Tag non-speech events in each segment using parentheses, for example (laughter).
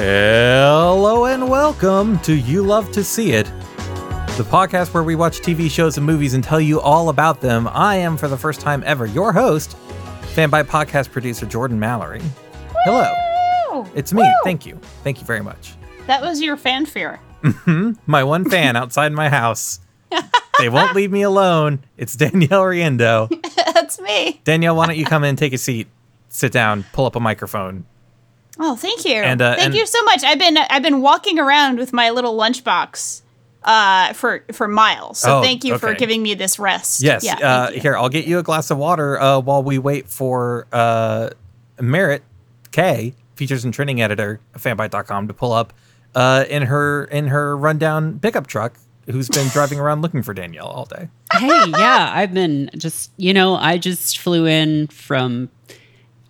Hello and welcome to You Love to See It, the podcast where we watch TV shows and movies and tell you all about them. I am, for the first time ever, your host, Fanbyte podcast producer Jordan Mallory. Hello. Woo! It's me. Woo! Thank you. Thank you very much. That was your fanfare. Mm-hmm. My one fan outside my house. (laughs) They won't leave me alone. It's Danielle Riendeau. (laughs) That's me. Danielle, why don't you come in, take a seat, sit down, pull up a microphone. Oh, thank you. And, uh, thank and- you so much. I've been I've been walking around with my little lunchbox uh for for miles. So Oh, thank you for giving me this rest. Yes. Yeah. uh, here, I'll get you a glass of water uh, while we wait for uh, Merritt K, features and training editor of fanbyte.com, to pull up uh, in her in her rundown pickup truck, who's been (laughs) driving around looking for Danielle all day. hey, yeah, I've been just, you know, I just flew in from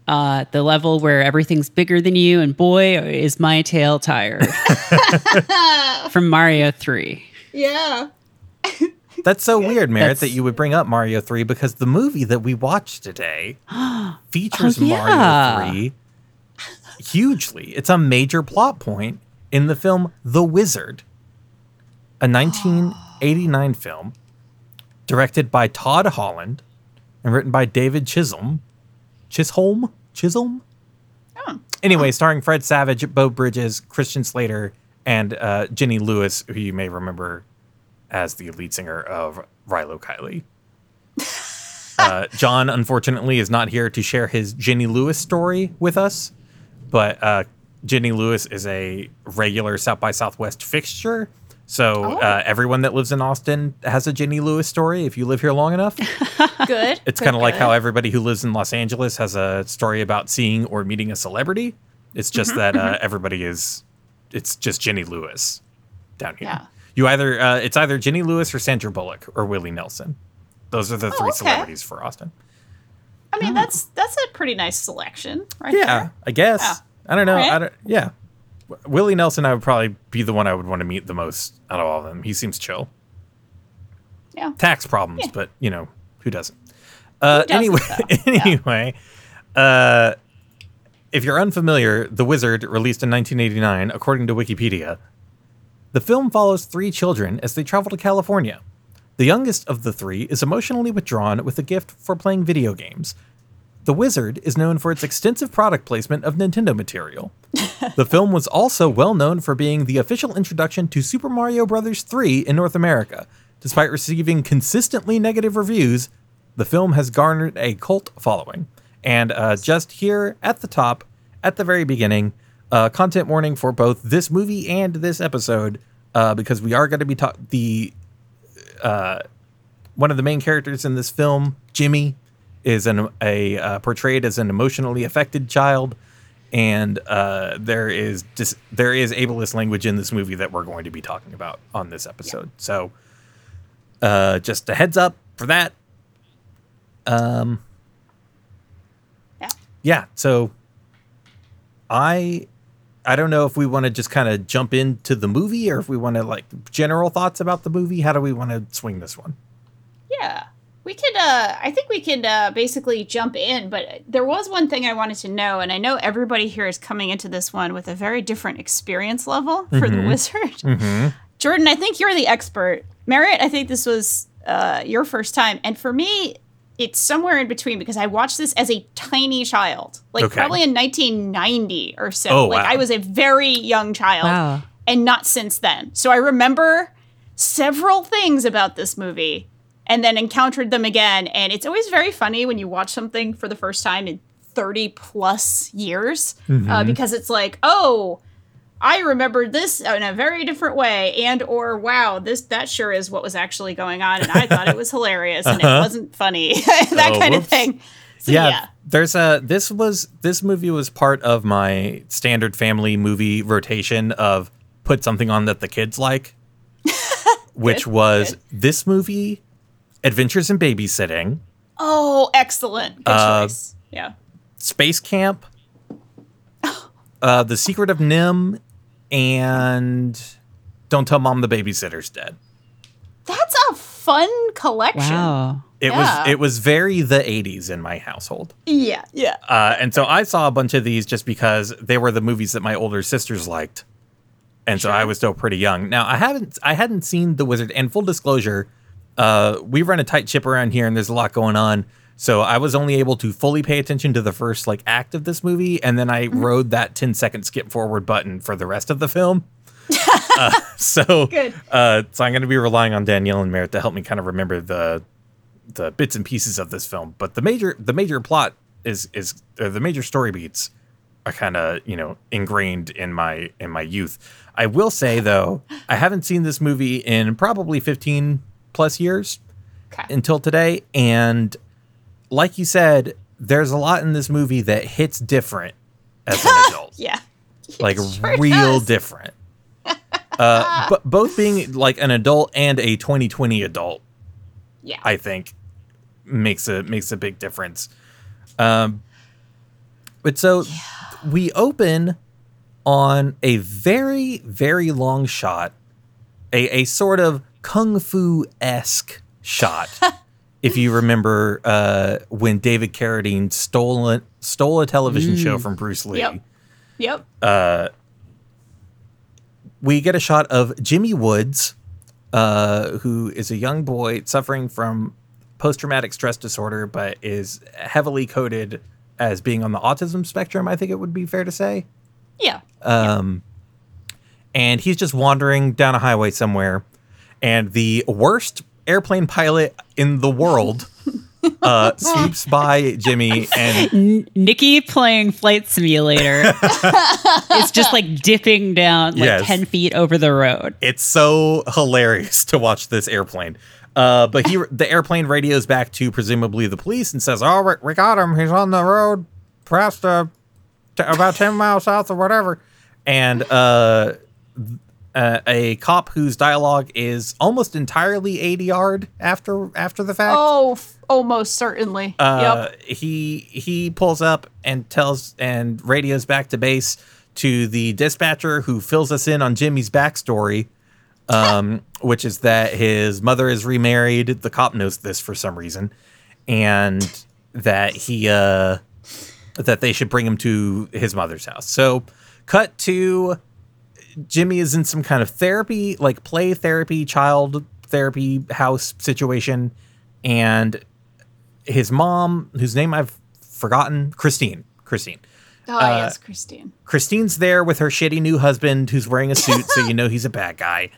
uh, the level where everything's bigger than you, and boy, is my tail tired. (laughs) (laughs) from Mario 3. Yeah. (laughs) That's so weird, Merritt, That's- that you would bring up Mario 3 because the movie that we watched today (gasps) features Oh, yeah. Mario 3 hugely. It's a major plot point in the film The Wizard, a (gasps) 1989 film directed by Todd Holland and written by David Chisholm. Chisholm? Chisholm? Oh. Anyway, starring Fred Savage, Beau Bridges, Christian Slater, and uh, Jenny Lewis, who you may remember as the lead singer of Rilo Kiley. (laughs) Uh, John, unfortunately, is not here to share his Jenny Lewis story with us, but uh, Jenny Lewis is a regular South by Southwest fixture. So uh, everyone that lives in Austin has a Jenny Lewis story if you live here long enough. (laughs) Good. It's kind of like how everybody who lives in Los Angeles has a story about seeing or meeting a celebrity. It's just Mm-hmm, that uh, everybody is, it's just Jenny Lewis down here. Yeah. You either, uh, it's either Jenny Lewis or Sandra Bullock or Willie Nelson. Those are the three Oh, okay. celebrities for Austin. I mean, that's that's a pretty nice selection, right? Yeah, there. I guess. Yeah. I don't know. Alright. I don't, yeah. Willie Nelson, I would probably be the one I would want to meet the most out of all of them. He seems chill. Yeah. Tax problems, Yeah. but you know who doesn't. Uh, doesn't, anyway? (laughs) Yeah. anyway, uh, if you're unfamiliar, The Wizard, released in 1989, according to Wikipedia, the film follows three children as they travel to California. The youngest of the three is emotionally withdrawn with a gift for playing video games. The Wizard is known for its extensive product placement of Nintendo material. the film was also well known for being the official introduction to Super Mario Bros. 3 in North America. Despite receiving consistently negative reviews, the film has garnered a cult following. And uh, just here at the top, at the very beginning, uh, content warning for both this movie and this episode, uh, because we are going to be talking the uh, one of the main characters in this film, Jimmy, is an a uh, portrayed as an emotionally affected child, and uh, there is dis- there is ableist language in this movie that we're going to be talking about on this episode. So, uh, just a heads up for that. Um, Yeah. yeah. So, I I don't know if we want to just kind of jump into the movie or if we want to like general thoughts about the movie. How do we want to swing this one? Yeah. We could uh I think we could uh basically jump in, but there was one thing I wanted to know and I know everybody here is coming into this one with a very different experience level for the wizard. (laughs) Jordan, I think you're the expert. Merritt, I think this was uh your first time and for me it's somewhere in between because I watched this as a tiny child, like Okay. probably in 1990 or so. Oh, like wow. I was a very young child Wow. and not since then. So I remember several things about this movie and then encountered them again. And it's always very funny when you watch something for the first time in 30 plus years Mm-hmm. uh, because it's like, oh, I remembered this in a very different way, and or wow, this that sure is what was actually going on, and I thought it was hilarious and it wasn't funny, (laughs) that Uh-huh. Oh, kind of thing. So, yeah, yeah. there's a this was this movie was part of my standard family movie rotation of put something on that the kids like (laughs) which was good. this movie adventures in babysitting Oh, excellent. Good Uh, choice. Yeah. space camp (laughs) uh the secret of NIMH and don't tell mom the babysitter's dead That's a fun collection. Wow. it Yeah. was it was very the 80s in my household Yeah. Yeah. Uh, and so I saw a bunch of these just because they were the movies that my older sisters liked, and so I was still pretty young. Now I haven't I hadn't seen The Wizard. And full disclosure, uh, we run a tight ship around here, and there's a lot going on. So I was only able to fully pay attention to the first like act of this movie, and then I rode that 10 second skip forward button for the rest of the film. (laughs) uh, so Good. Uh, so I'm going to be relying on Danielle and Merritt to help me kind of remember the the bits and pieces of this film. But the major the major plot is is or the major story beats are kind of you know ingrained in my in my youth. I will say though, I haven't seen this movie in probably 15 plus years Okay. until today, and like you said, there's a lot in this movie that hits different as an (laughs) adult yeah. (laughs) like sure real does. different. Uh, but both being like an adult and a 2020 adult, Yeah. I think makes a makes a big difference. Um, but so we open on a very very long shot, a a sort of kung fu esque shot. (laughs) if you remember uh, when David Carradine stole a, stole a television show from Bruce Lee Yep. Yep. we get a shot of Jimmy Woods, uh, who is a young boy suffering from post traumatic stress disorder, but is heavily coded as being on the autism spectrum. I think it would be fair to say. yeah. Um, and he's just wandering down a highway somewhere, and the worst airplane pilot in the world uh, (laughs) sweeps by Jimmy (laughs) and N- Nikki playing Flight Simulator (laughs) it's just like dipping down like Yes. 10 feet over the road. it's so hilarious to watch this airplane. Uh, but he, the airplane radios back to presumably the police and says, "Oh, we, we got him. He's on the road, past uh, t- about ten miles south or whatever." And uh, uh, a cop whose dialogue is almost entirely ADR'd after after the fact. Oh, f- almost certainly. Uh, yep. he he pulls up and tells and radios back to base to the dispatcher who fills us in on Jimmy's backstory, um, (laughs) which is that his mother is remarried. The cop knows this for some reason, and that he uh, that they should bring him to his mother's house. So, cut to Jimmy is in some kind of therapy, like play therapy, child therapy house situation, and his mom, whose name I've forgotten, Christine. Christine. Oh, uh, yes, Christine. Christine's there with her shitty new husband who's wearing a suit, so you know he's a bad guy.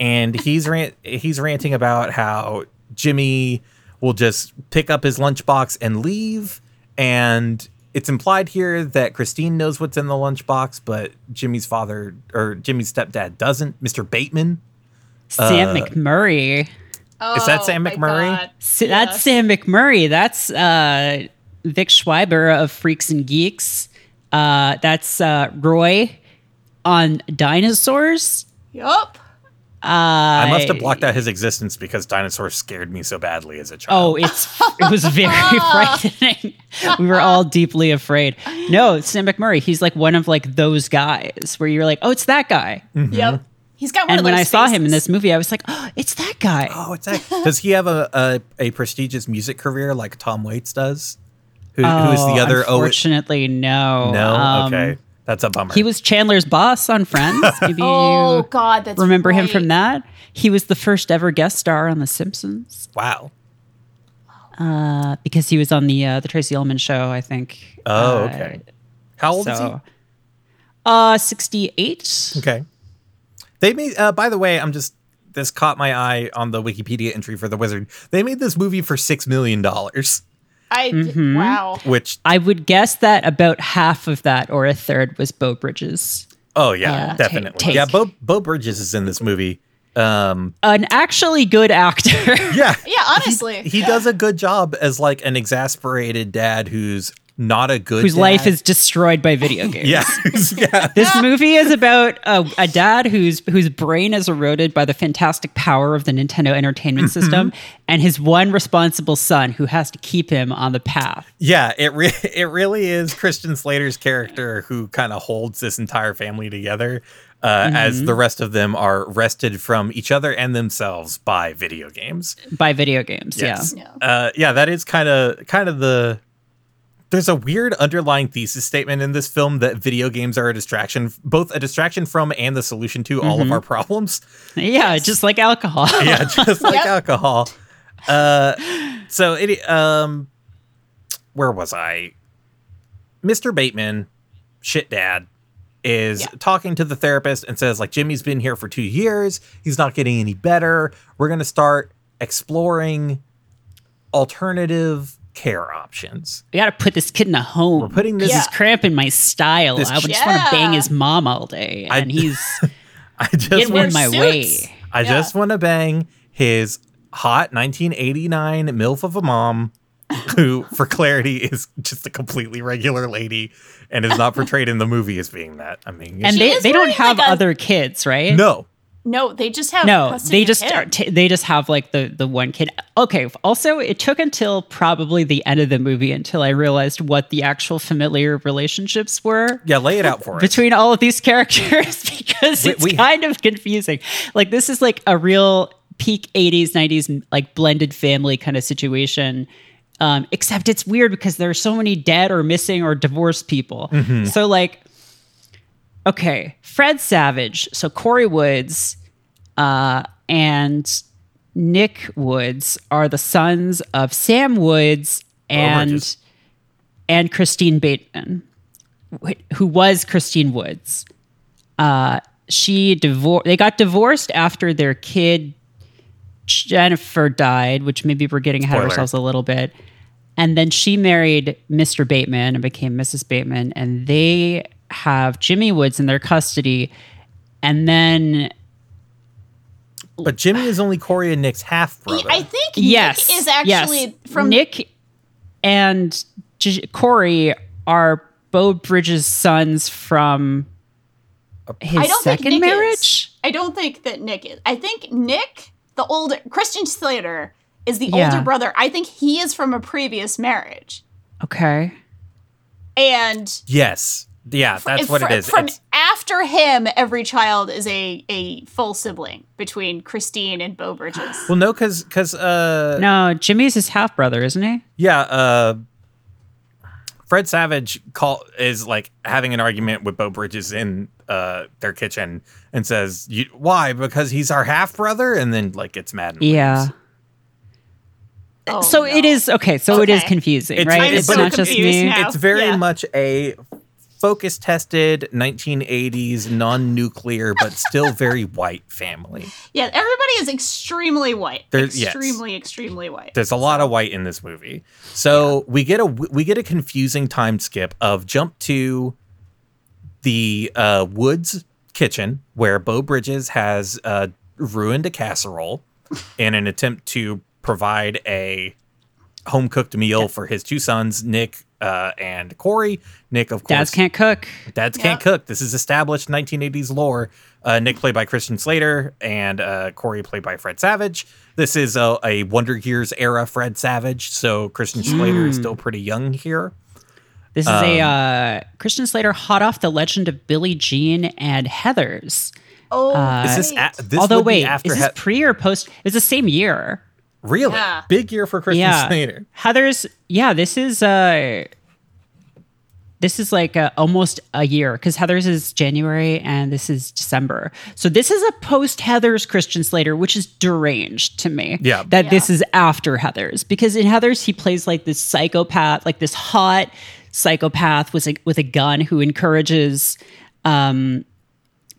And he's rant- he's ranting about how Jimmy will just pick up his lunchbox and leave. And it's implied here that Christine knows what's in the lunchbox, but Jimmy's father or Jimmy's stepdad doesn't. Mr. Bateman. Sam McMurray. Oh, is that Sam my McMurray? God. S- That's Yes. Sam McMurray. That's uh, Vic Schweiber of Freaks and Geeks. Uh, that's uh, Roy on Dinosaurs. Yup. I must have blocked out his existence because dinosaurs scared me so badly as a child. Oh, it's it was very (laughs) frightening. we were all deeply afraid. No, Sam McMurray. He's like one of like those guys where you're like, oh, it's that guy. Yep. He's got one And of when those I saw him in this movie, I was like, oh, it's that guy. Oh, it's that. (laughs) Does he have a, a, a prestigious music career like Tom Waits does? Who, who is the other? Oh, Unfortunately, no. no. Um, okay, that's a bummer. He was Chandler's boss on Friends. (laughs) Maybe Oh you God, that's remember him from that. He was the first ever guest star on The Simpsons wow. uh, because he was on the uh, the Tracey Ullman show. I think. Oh, Uh, okay. How old is he? uh, sixty eight. Okay. They made. Uh, by the way, I'm just. This caught my eye on the Wikipedia entry for The Wizard. They made this movie for six million dollars. I Mm-hmm. wow. which I would guess that about half of that or a third was Beau Bridges. oh yeah, Uh, definitely. take- Yeah, Beau Beau Bridges is in this movie. Um, An actually good actor. yeah, Yeah, honestly. he does a good job as like an exasperated dad who's not a good whose life is destroyed by video (laughs) games. yeah, (laughs) yeah. This movie is about a, a dad whose whose brain is eroded by the fantastic power of the Nintendo Entertainment Mm-hmm. System, and his one responsible son who has to keep him on the path. Yeah, it re- (laughs) it really is Christian Slater's character who kind of holds this entire family together, uh, as Mm-hmm. the rest of them are wrested from each other and themselves by video games. By video games, Yes. Yeah. Uh, yeah, that is kind of kind of the. There's a weird underlying thesis statement in this film that video games are a distraction, both a distraction from and the solution to all of our problems. yeah, yeah, just like alcohol. (laughs) yeah, just like Yep. alcohol. Uh, so it um, where was I? Mr. Bateman, shit dad, is Yeah. talking to the therapist and says like Jimmy's been here for two years. He's not getting any better. We're gonna start exploring alternative care options. We got to put this kid in a home. We're putting this- This is Yeah. cramping my style. This- I would just want to bang his mom all day, I- and he's (laughs) I just want in my suits. way. I Yeah. just want to bang his hot 1989 MILF of a mom who, (laughs) for clarity, is just a completely regular lady and is not (laughs) portrayed in the movie as being that. I mean, And they, they don't wearing, have like, a- other kids, right? no. No, they just have No, they just are t- they just have like the the one kid. Okay. Also, it took until probably the end of the movie until I realized what the actual familiar relationships were Yeah, lay it out for us. between all of these (laughs) characters because We- it's we- kind of confusing. Like this is like a real peak 80s 90s like blended family kind of situation. Um, except it's weird because there are so many dead or missing or divorced people. Mm-hmm. So like okay, Fred Savage, so Corey Woods uh, and Nick Woods are the sons of Sam Woods and Bridges. and Christine Bateman, who was Christine Woods. Uh, she divorced. They got divorced after their kid Jennifer died, which maybe we're getting ahead of ourselves a little bit. And then she married Mr. Bateman and became Mrs. Bateman, and they have Jimmy Woods in their custody. And then But Jimmy is only Corey and Nick's half brother. I think yes, Nick is actually yes. from Nick and J- Corey are Beau Bridges' sons from his I don't second think marriage. Is. I don't think that Nick is. I think Nick, the older Christian Slater, is the Yeah. older brother. I think he is from a previous marriage, Okay. and yes. Yeah, that's what it is. From It's- after him, every child is a a full sibling between Christine and Beau Bridges. well, no, because because uh, No, Jimmy's his half brother, isn't he? Yeah, uh Fred Savage call is like having an argument with Beau Bridges in uh their kitchen and says, you, "Why? Because he's our half brother," and then like gets mad. And Yeah. leaves. Oh, so it no. is okay. So it is confusing, It's- right? I'm It's so not just me. now. It's very Yeah. much a focus tested 1980s non-nuclear but still very (laughs) white family. Yeah, everybody is extremely white. There's- yes. extremely, extremely white. There's a lot of white in this movie. So we get a we get a confusing time skip of jump to the uh, Woods kitchen where Beau Bridges has uh, ruined a casserole in an attempt to provide a home cooked meal for his two sons, Nick uh, and Corey. Nick, of course, Dads can't cook. Dads can't cook. This is established 1980s lore. Uh, Nick played by Christian Slater and uh, Corey played by Fred Savage. This is a, a Wonder Years era Fred Savage, so Christian Slater is still pretty young here. This is a Um, uh, Christian Slater hot off the legend of Billie Jean and Heathers. oh, Is this a, this Although wait, after is this He- pre or post? It was the same year. Really Yeah. big year for Christian yeah, Slater? Heathers. Yeah, this is uh, this is like uh, almost a year because Heathers is January and this is December. So this is a post Heathers Christian Slater, which is deranged to me. Yeah. that this is after Heathers because in Heathers he plays like this psychopath, like this hot psychopath with a with a gun who encourages. Um,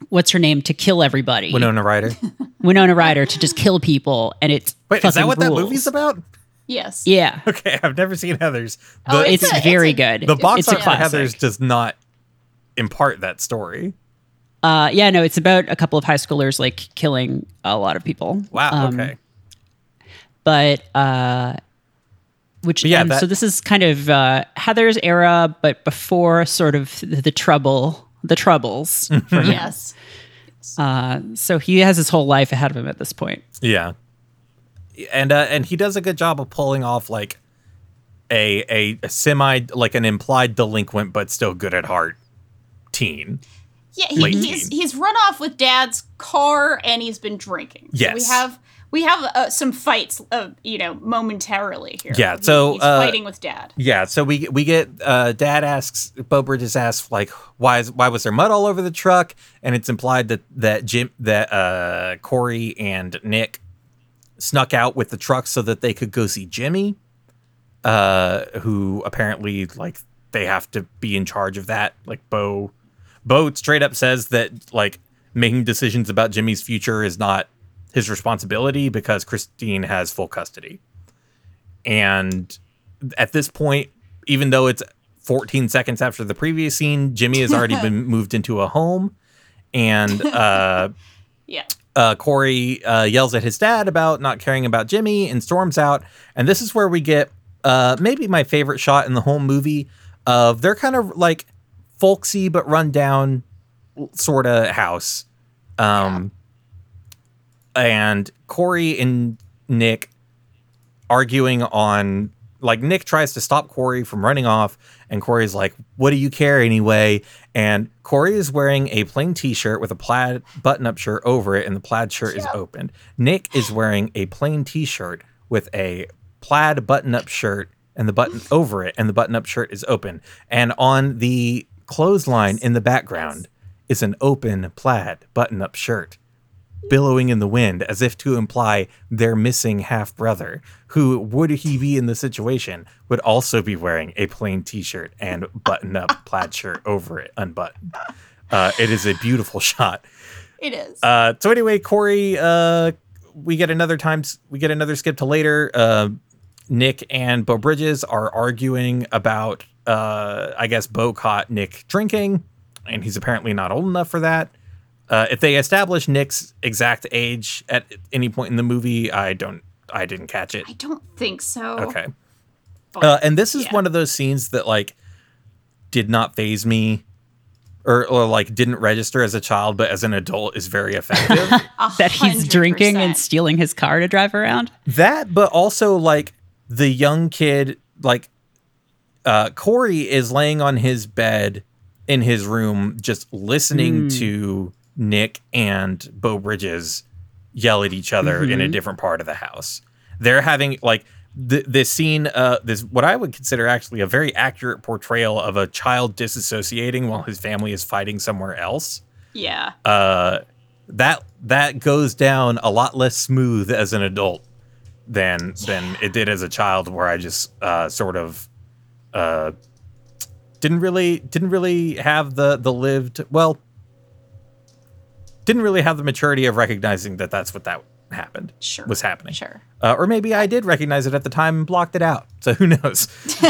What's her name to kill everybody? Winona Ryder. (laughs) Winona Ryder to just kill people, and it's Wait, is that fucking what that movie's about? Yes. Yeah. Okay, I've never seen Heathers. The, Oh, It's, It's a- very it's a- good. the box it's art for. Heathers does not impart that story. Uh, yeah, no, it's about a couple of high schoolers like killing a lot of people. Wow. Um, okay. But uh, which But yeah, and that- so this is kind of uh, Heathers era, but before sort of the, the trouble, the troubles. for (laughs) him. Yes. Uh, so he has his whole life ahead of him at this point. Yeah. And uh, and he does a good job of pulling off like a, a a semi like an implied delinquent but still good at heart teen. Yeah, he, he's teen. he's run off with dad's car and he's been drinking. So we have we have uh, some fights, uh, you know, momentarily here. Yeah, He- so, he's uh, fighting with dad. Yeah, so we we get uh, Dad asks Beau Bridges asks like why is why was there mud all over the truck, and it's implied that that Jim that uh, Corey and Nick snuck out with the truck so that they could go see Jimmy, uh, who apparently like they have to be in charge of that. Like Beau, Beau straight up says that like making decisions about Jimmy's future is not his responsibility because Christine has full custody. And at this point, even though it's 14 seconds after the previous scene, Jimmy has already (laughs) been moved into a home. And (laughs) uh, Yeah. uh, Corey uh, yells at his dad about not caring about Jimmy and storms out. And this is where we get uh, maybe my favorite shot in the whole movie of their kind of like folksy but run down sort of house. Um, And Corey and Nick arguing on like Nick tries to stop Corey from running off, and Corey's like, "What do you care anyway?" And Corey is wearing a plain T-shirt with a plaid button-up shirt over it, and the plaid shirt is opened. Nick is wearing a plain T-shirt with a plaid button-up shirt and the button (laughs) over it, and the button-up shirt is open. And on the clothesline in the background is an open plaid button-up shirt billowing in the wind as if to imply their missing half brother, who, would he be in the situation, would also be wearing a plain t shirt and button up (laughs) plaid shirt over it, unbuttoned. Uh, it is a beautiful (laughs) shot. It is. Uh, so anyway, Corey, uh, we get another time. We get another skip to later. Uh, Nick and Beau Bridges are arguing about. Uh, I guess Beau caught Nick drinking, and he's apparently not old enough for that. Uh, if they establish Nick's exact age at any point in the movie, I don't. I didn't catch it. I don't think so. Okay. But- Uh, and this is yeah. one of those scenes that like did not phase me, or or like didn't register as a child, but as an adult is very effective. (laughs) That he's drinking and stealing his car to drive around. that, but also like the young kid, like uh, Corey is laying on his bed in his room, just listening to Nick and Beau Bridges yell at each other in a different part of the house. They're having like th- this scene, uh, this what I would consider actually a very accurate portrayal of a child disassociating while his family is fighting somewhere else. Yeah. Uh, that that goes down a lot less smooth as an adult than than it did as a child, where I just uh, sort of uh, didn't really didn't really have the the lived well didn't really have the maturity of recognizing that that's what that happened Sure. was happening Sure. uh, or maybe I did recognize it at the time and blocked it out (laughs) so who knows (laughs)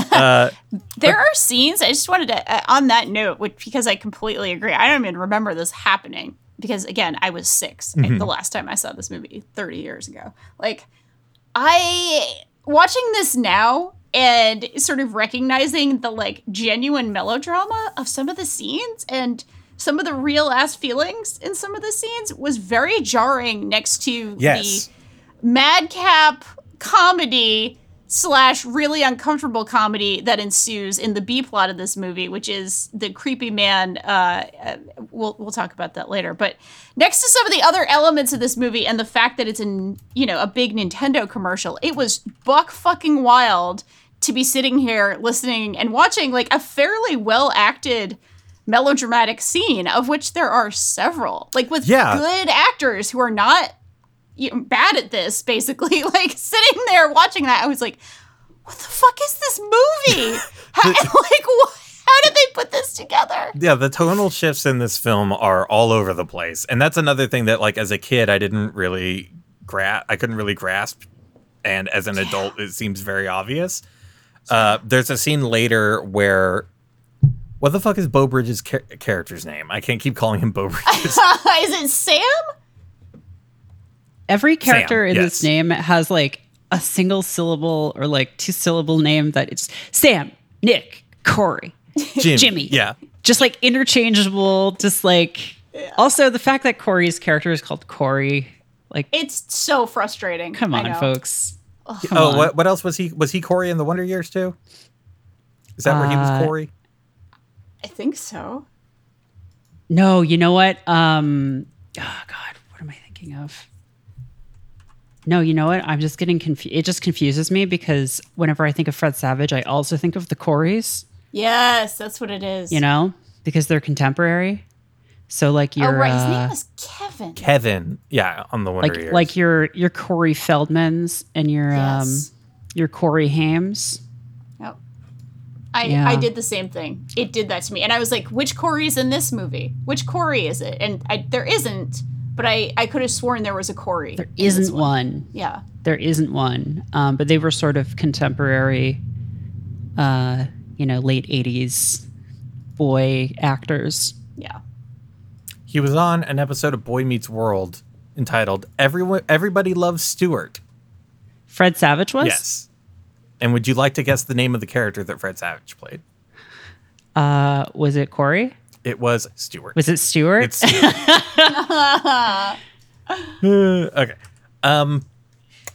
There are scenes. I just wanted to, uh, on that note, which because I completely agree. I don't even remember this happening because again, I was 6 I- the last time I saw this movie, thirty years ago. Like, I watching this now and sort of recognizing the like genuine melodrama of some of the scenes and some of the real ass feelings in some of the scenes was very jarring next to yes the madcap comedy slash really uncomfortable comedy that ensues in the B plot of this movie, which is the creepy man. Uh, uh, we'll we'll talk about that later. But next to some of the other elements of this movie and the fact that it's in you know a big Nintendo commercial, it was buck fucking wild to be sitting here listening and watching like a fairly well acted melodramatic scene of which there are several like with Yeah. good actors who are not bad at this basically (laughs) like sitting there watching that i was like what the fuck is this movie (laughs) how, (laughs) like what, how did they put this together yeah the tonal shifts in this film are all over the place and that's another thing that like as a kid i didn't really grasp i couldn't really grasp and as an adult, it seems very obvious. Uh, there's a scene later where. What the fuck is Beau Bridges' char- character's name? I can't keep calling him Beau (laughs) Bridges. Is it Sam? Every character in yes. this name has like a single syllable or like two syllable name that it's Sam, Nick, Corey, (laughs) Jimmy. Jimmy. Yeah. just like interchangeable. Just like also the fact that Corey's character is called Corey. Like, It's so frustrating. come on, know. folks. Come oh, on. what what else was he? Was he Corey in the Wonder Years too? Is that where he was Uh, Corey? I think so. No, you know what? Um, oh God, what am I thinking of? No, you know what? I'm just getting confused. It just confuses me because whenever I think of Fred Savage, I also think of the Coreys. Yes, that's what it is. You know, because they're contemporary. So like your oh, your right. His uh, name was Kevin. Kevin. Yeah, on the Wonder like Years. like your your Corey Feldmans and your um Yes. your Corey Haims. Yep. I, Yeah. I did the same thing. It did that to me. And I was like, which Corey's in this movie? Which Corey is it? And I, there isn't, but I, I could have sworn there was a Corey. There in this isn't one. Yeah. There isn't one. Um, but they were sort of contemporary, uh, you know, late '80s boy actors. Yeah. he was on an episode of Boy Meets World entitled "Everyone Everybody Loves Stuart." Fred Savage was. Yes. And would you like to guess the name of the character that Fred Savage played? Uh, was it Corey? It was Stuart. Was it Stuart? It's Stuart. (laughs) (laughs) okay. Um,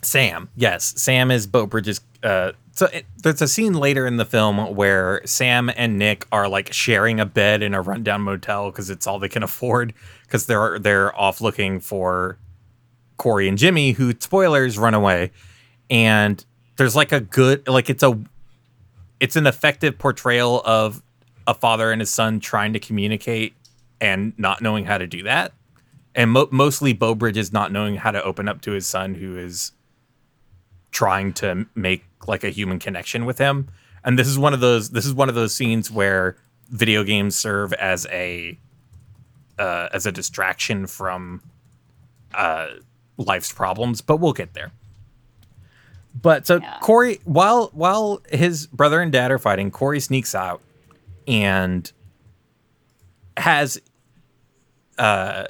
Sam. Yes, Sam is Beau Bridges. Uh, so it, there's a scene later in the film where Sam and Nick are like sharing a bed in a rundown motel because it's all they can (laughs) afford because they're they're off looking for Corey and Jimmy, who spoilers run away, and there's like a good like it's a it's an effective portrayal of a father and his son trying to communicate and not knowing how to do that. And mo- mostly Beau Bridges not knowing how to open up to his son who is trying to make like a human connection with him. And this is one of those this is one of those scenes where video games serve as a uh, as a distraction from uh, life's problems but we'll get there but so Yeah. Corey while while his brother and dad are fighting Corey sneaks out and has uh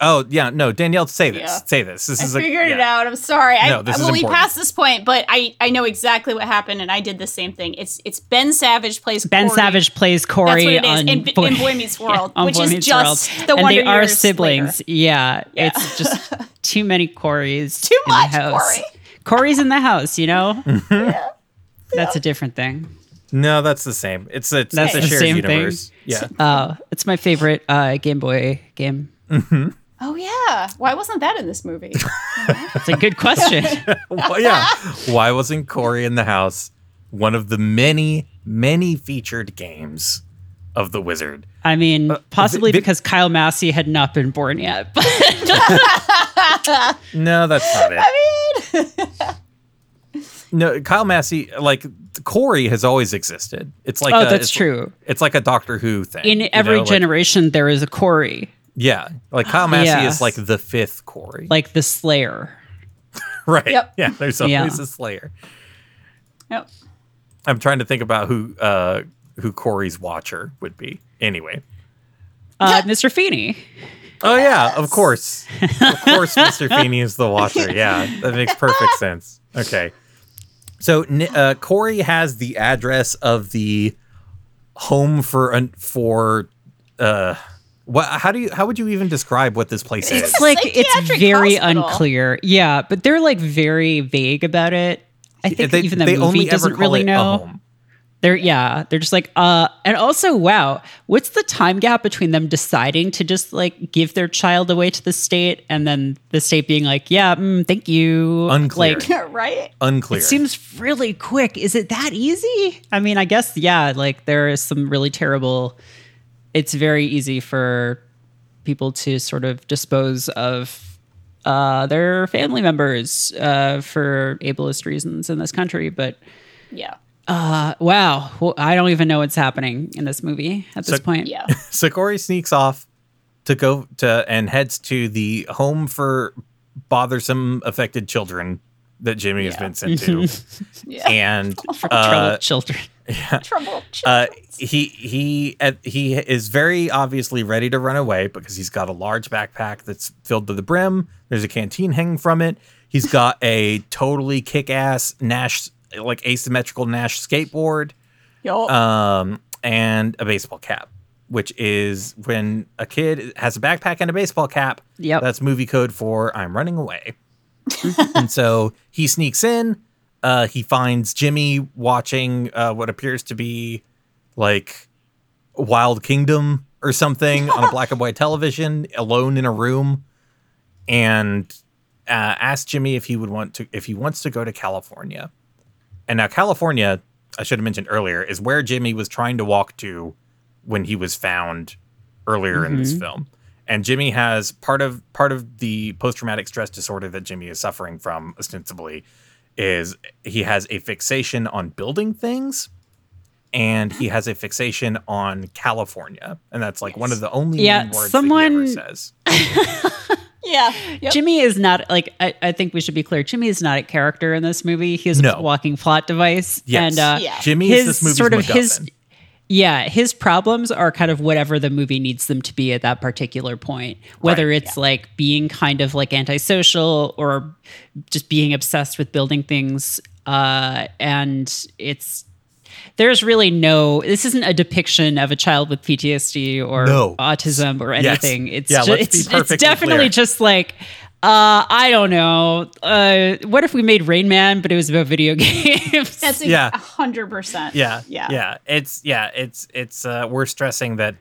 oh yeah no Danielle say this Yeah. say this this I is a- figured it out. I'm sorry. No, I, this is well, we important. passed this point, but I, I know exactly what happened, and I did the same thing. It's it's Ben Savage plays Corey. ben Corey. Savage plays That's Corey what it is on in, Boy, in Boy Meets (laughs) World, on which Boy is Meets just World. the and Wonder they are Years siblings. later. Yeah, it's just (laughs) too many Corys. Too in the much house. Corey. Corey's in the house, you know. (laughs) That's a different thing. no that's the same it's a, it's That's a the shared same universe thing. yeah Uh, it's my favorite uh, Game Boy game. Oh yeah, why wasn't that in this movie? (laughs) It's a good question. (laughs) well, yeah why wasn't Corey in the house one of the many many featured games of the Wizard I mean, possibly vi- because Kyle Massey had not been born yet. But no that's not it I mean, (laughs) no Kyle Massey like Corey has always existed it's like oh, a- that's it's- true. it's like a Doctor Who thing In you every know, like- generation, there is a Corey, Yeah, like Kyle Massey Yes. is like the fifth Corey, like the Slayer. (laughs) right? Yep. Yeah, there's always Yeah. a Slayer. Yep. I'm trying to think about who uh who Corey's Watcher would be. Anyway, Uh, Mr. Feeney. Oh yeah, of course, of course, Mr. Feeney is the Watcher. Yeah, that makes perfect (laughs) sense. Okay, so uh, Corey has the address of the home for an for uh. What? How do you? How would you even describe what this place is? It's like it's very hospital. unclear. Yeah, but they're like very vague about it. I think they, even the they movie only doesn't call really it a know. Home. They're yeah, they're just like uh and also wow, what's the time gap between them deciding to just like give their child away to the state and then the state being like, yeah, mm, thank you. Unclear. Like (laughs) right? Unclear. it seems really quick. Is it that easy? I mean, I guess yeah, like there is some really terrible it's very easy for people to sort of dispose of uh, their family members uh, for ableist reasons in this country. But Yeah. Uh, wow, well, I don't even know what's happening in this movie at this So- point. Yeah. (laughs) So Corey sneaks off to go to and heads to the home for bothersome affected children that Jimmy has been sent to, (laughs) Yeah. and For uh, (laughs) troubled children. Trouble. uh, he he uh, he is very obviously ready to run away because he's got a large backpack that's filled to the brim. There's a canteen hanging from it. He's got a totally kick-ass Nash like asymmetrical Nash skateboard, Yo. um, and a baseball cap, which is when a kid has a backpack and a baseball cap. Yep. that's movie code for I'm running away. (laughs) and so he sneaks in. Uh, he finds Jimmy watching uh, what appears to be like Wild Kingdom or something on a black and white television, alone in a room, and uh, asks Jimmy if he would want to if he wants to go to California. And now California, I should have mentioned earlier, is where Jimmy was trying to walk to when he was found earlier in this mm-hmm. film. And Jimmy has part of part of the post traumatic stress disorder that Jimmy is suffering from ostensibly is he has a fixation on building things and he has a fixation on California. And that's like one of the only Yeah, words someone- that he ever says. (laughs) (laughs) yeah. Yep. Jimmy is not like I, I think we should be clear. Jimmy is not a character in this movie. He is No. a walking plot device. Yes. And uh, Yeah. Jimmy his is this movie's sort of MacGuffin. his yeah, his problems are kind of whatever the movie needs them to be at that particular point. Whether Right. it's like being kind of like antisocial or just being obsessed with building things. Uh, and it's there's really no this isn't a depiction of a child with PTSD or No. autism or Yes. anything. It's Yeah, ju- let's be it's, it's definitely clear. just like uh, I don't know. Uh, what if we made Rain Man, but it was about video (laughs) games? That's a Yeah. hundred percent. Yeah, Yeah. yeah. It's yeah, it's it's. uh We're stressing that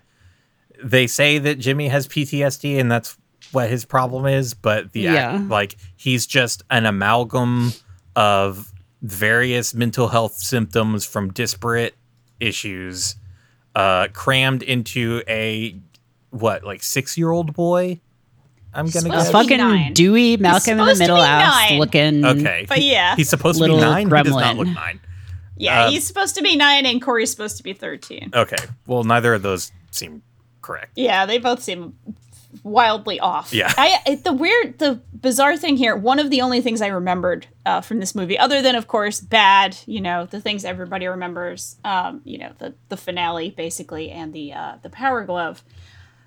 they say that Jimmy has PTSD and that's what his problem is, but the act, Yeah. like he's just an amalgam of various mental health symptoms from disparate issues, uh, crammed into a what like six year old boy. I'm gonna supposed guess. a fucking nine. Dewey Malcolm in the Middle be ass looking. Okay, But yeah. he's supposed to be Little nine. He does not look nine. Yeah, Uh, he's supposed to be nine and Corey's supposed to be thirteen. Okay, well neither of those seem correct. Yeah, they both seem wildly off. Yeah. I it- the weird, the bizarre thing here. One of the only things I remembered uh, from this movie, other than of course bad, you know, the things everybody remembers, um, you know, the the finale basically, and the uh, the power glove.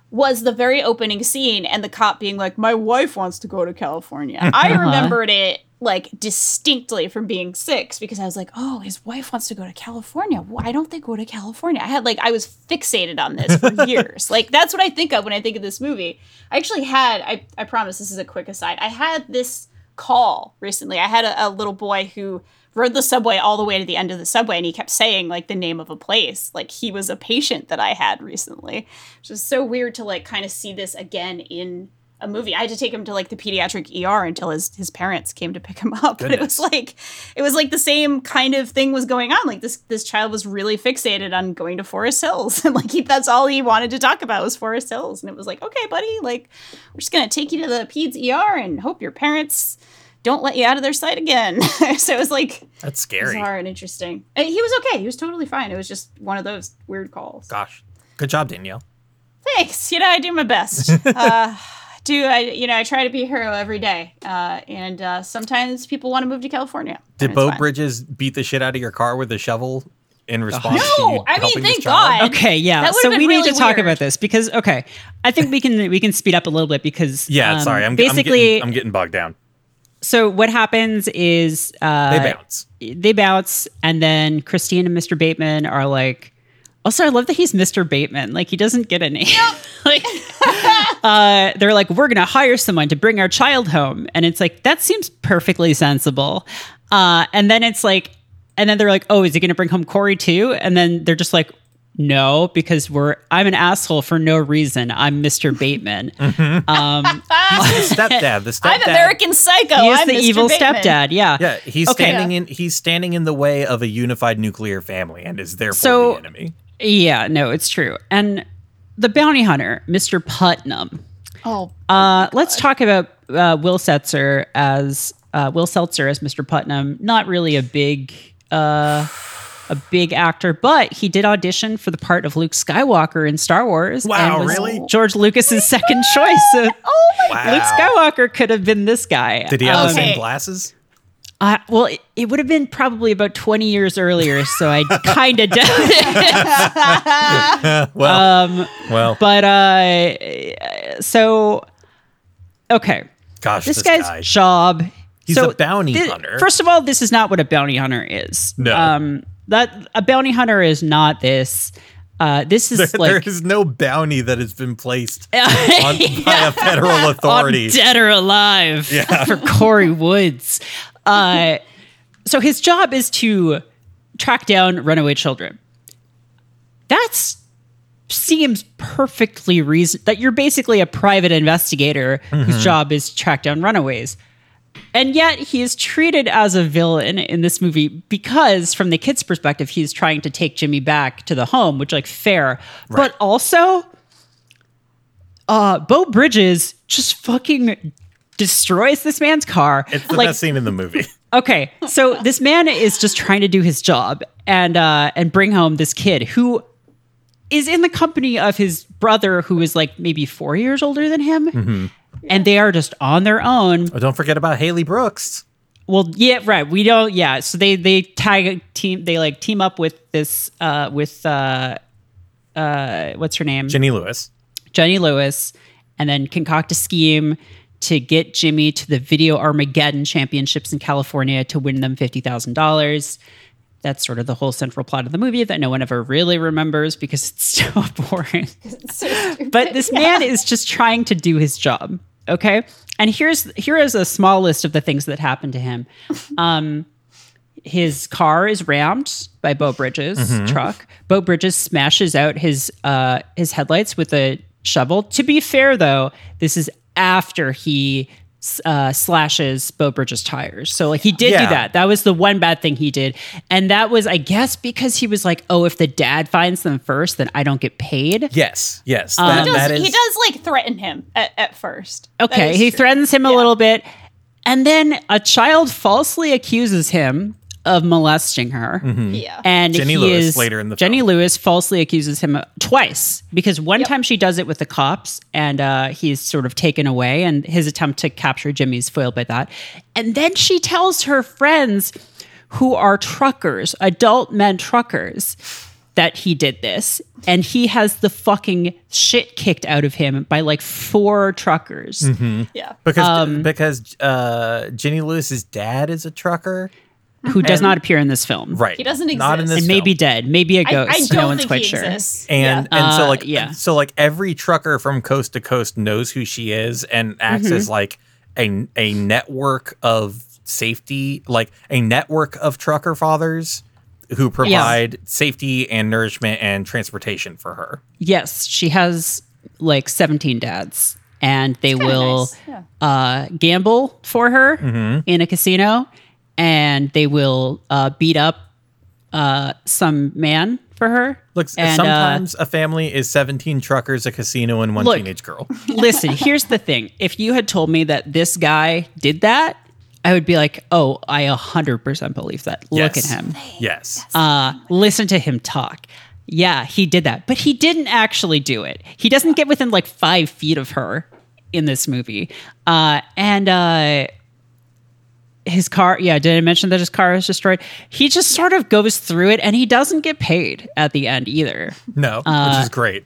Was the very opening scene and the cop being like, "My wife wants to go to California." (laughs) I uh-huh. remembered it like distinctly from being six because I was like, "Oh, his wife wants to go to California. Why don't they go to California?" I had like I was fixated on this for (laughs) years. like that's what I think of when I think of this movie. I actually had I I promise this is a quick aside. I had this call recently. I had a, a little boy who rode the subway all the way to the end of the subway and he kept saying like the name of a place. Like he was a patient that i had recently which is so weird to like kind of see this again in a movie. I had to take him to like the pediatric er until his his parents came to pick him up. (laughs) But it was like it was like the same kind of thing was going on. Like this this child was really fixated on going to forest hills (laughs) and like he, that's all he wanted to talk about was forest hills. And it was like okay buddy like we're just gonna take you to the peds er and hope your parents don't let you out of their sight again. (laughs) so it was like That's scary. bizarre and interesting. And he was okay. He was totally fine. It was just one of those weird calls. Gosh, good job, Danielle. Thanks. You know, I do my best. (laughs) uh, do I? You know, I try to be a hero every day. Uh, and uh, sometimes people want to move to California. Did and Beau fine. Bridges beat the shit out of your car with a shovel in response to No, you I mean, helping this thank? God. Okay, yeah. So been we need really to talk weird. about this because okay, I think we can we can speed up a little bit because Yeah, um, sorry. I'm basically I'm getting, I'm getting bogged down. So what happens is uh, They bounce. they bounce, and then Christine and Mr. Bateman are like. Also, I love that he's Mr. Bateman. Like he doesn't get a name. (laughs) like uh, they're like, we're gonna hire someone to bring our child home, and it's like that seems perfectly sensible. Uh, and then it's like, and then they're like, oh, is he gonna bring home Corey too? And then they're just like. No, because we're I'm an asshole for no reason. I'm Mr. Bateman. (laughs) The stepdad. The stepdad. I'm American Psycho. he is I'm the Mr. evil Bateman. stepdad. Yeah. Yeah, he's Okay. standing in. He's standing in the way of a unified nuclear family, and is therefore So- the enemy. Yeah, no, it's true. And the bounty hunter, Mr. Putnam. Oh, Uh, let's talk about uh, Will Setzer as uh, Will Seltzer as Mr. Putnam. Not really a big uh, a big actor, but he did audition for the part of Luke Skywalker in Star Wars. Wow, and was really? George Lucas's second (laughs) choice. So (laughs) oh my Wow. Luke Skywalker could have been this guy. Did he have Um, the same glasses? Uh, well, it, it would have been probably about 20 years earlier, so I (laughs) kind of doubt it. well, well, But uh, so okay, gosh, this, this, guy's guy. job. He's so a bounty thi- hunter. First of all, this is not what a bounty hunter is. No. um, that a bounty hunter is not this. Uh, this is (laughs) There- like there is no bounty that has been placed (laughs) on, by a federal (laughs) authority. on dead or alive for Corey Woods. Uh, so his job is to track down runaway children. That's seems perfectly reason that you're basically a private investigator whose job is to track down runaways. And yet he is treated as a villain in this movie because from the kid's perspective, he's trying to take Jimmy back to the home, which like fair. But also uh Beau Bridges just fucking destroys this man's car. It's the like best scene in the movie. (laughs) okay, so this man is just trying to do his job and uh and bring home this kid who is in the company of his brother who is like maybe 4 years older than him. And they are just on their own. Oh, don't forget about Haley Brooks. Well, yeah, right. We don't. Yeah. So they they tag team. They like team up with this uh with uh uh what's her name Jenny Lewis. Jenny Lewis, and then concoct a scheme to get Jimmy to the Video Armageddon Championships in California to win them fifty thousand dollars. That's sort of the whole central plot of the movie that no one ever really remembers because it's (laughs) so boring. (laughs) So. But this man is just trying to do his job. Okay. And here's here is a small list of the things that happened to him. (laughs) Um, his car is rammed by Beau Bridges' truck. Beau Bridges smashes out his uh, his headlights with a shovel. To be fair, though, this is after he uh, slashes Beau Bridges' tires. So like he did Yeah. do that. That was the one bad thing he did, and that was, I guess, because he was like, "Oh, if the dad finds them first, then I don't get paid." Yes, yes. Um, that, he, does, that is, he does like threaten him at, at first. Okay, he true. threatens him a little bit, and then a child falsely accuses him of molesting her. Yeah. And Jenny he Lewis is, later in the Jenny film. Lewis falsely accuses him twice because one time she does it with the cops and uh, he's sort of taken away and his attempt to capture Jimmy's foiled by that. And then she tells her friends who are truckers, adult men truckers, that he did this. And he has the fucking shit kicked out of him by like four truckers. Mm-hmm. yeah. because um, because uh, Jenny Lewis's dad is a trucker, Who does not appear in this film. right? He doesn't Not in exist. this And may be dead, maybe a ghost. I don't no one's think quite he sure. exists. And yeah. and so Uh, like yeah. so like every trucker from coast to coast knows who she is and acts Mm-hmm. as like a a network of safety, like a network of trucker fathers who provide safety and nourishment and transportation for her. Yes, she has like 17 dads, and they will nice, yeah. uh, gamble for her Mm-hmm. in a casino, and they will uh, beat up uh, some man for her. Look, And, uh, sometimes a family is 17 truckers, a casino, and one Look. teenage girl. (laughs) Listen, here's the thing: if you had told me that this guy did that, I would be like, "Oh, I 100% believe that. Look Yes. at him. Yes. uh, listen to him talk. Yeah, he did that, but he didn't actually do it. He doesn't get within like five feet of her in this movie. Uh, and uh, his car, yeah, did I mention that his car is destroyed? He just sort of goes through it and he doesn't get paid at the end either. no, uh, which is great.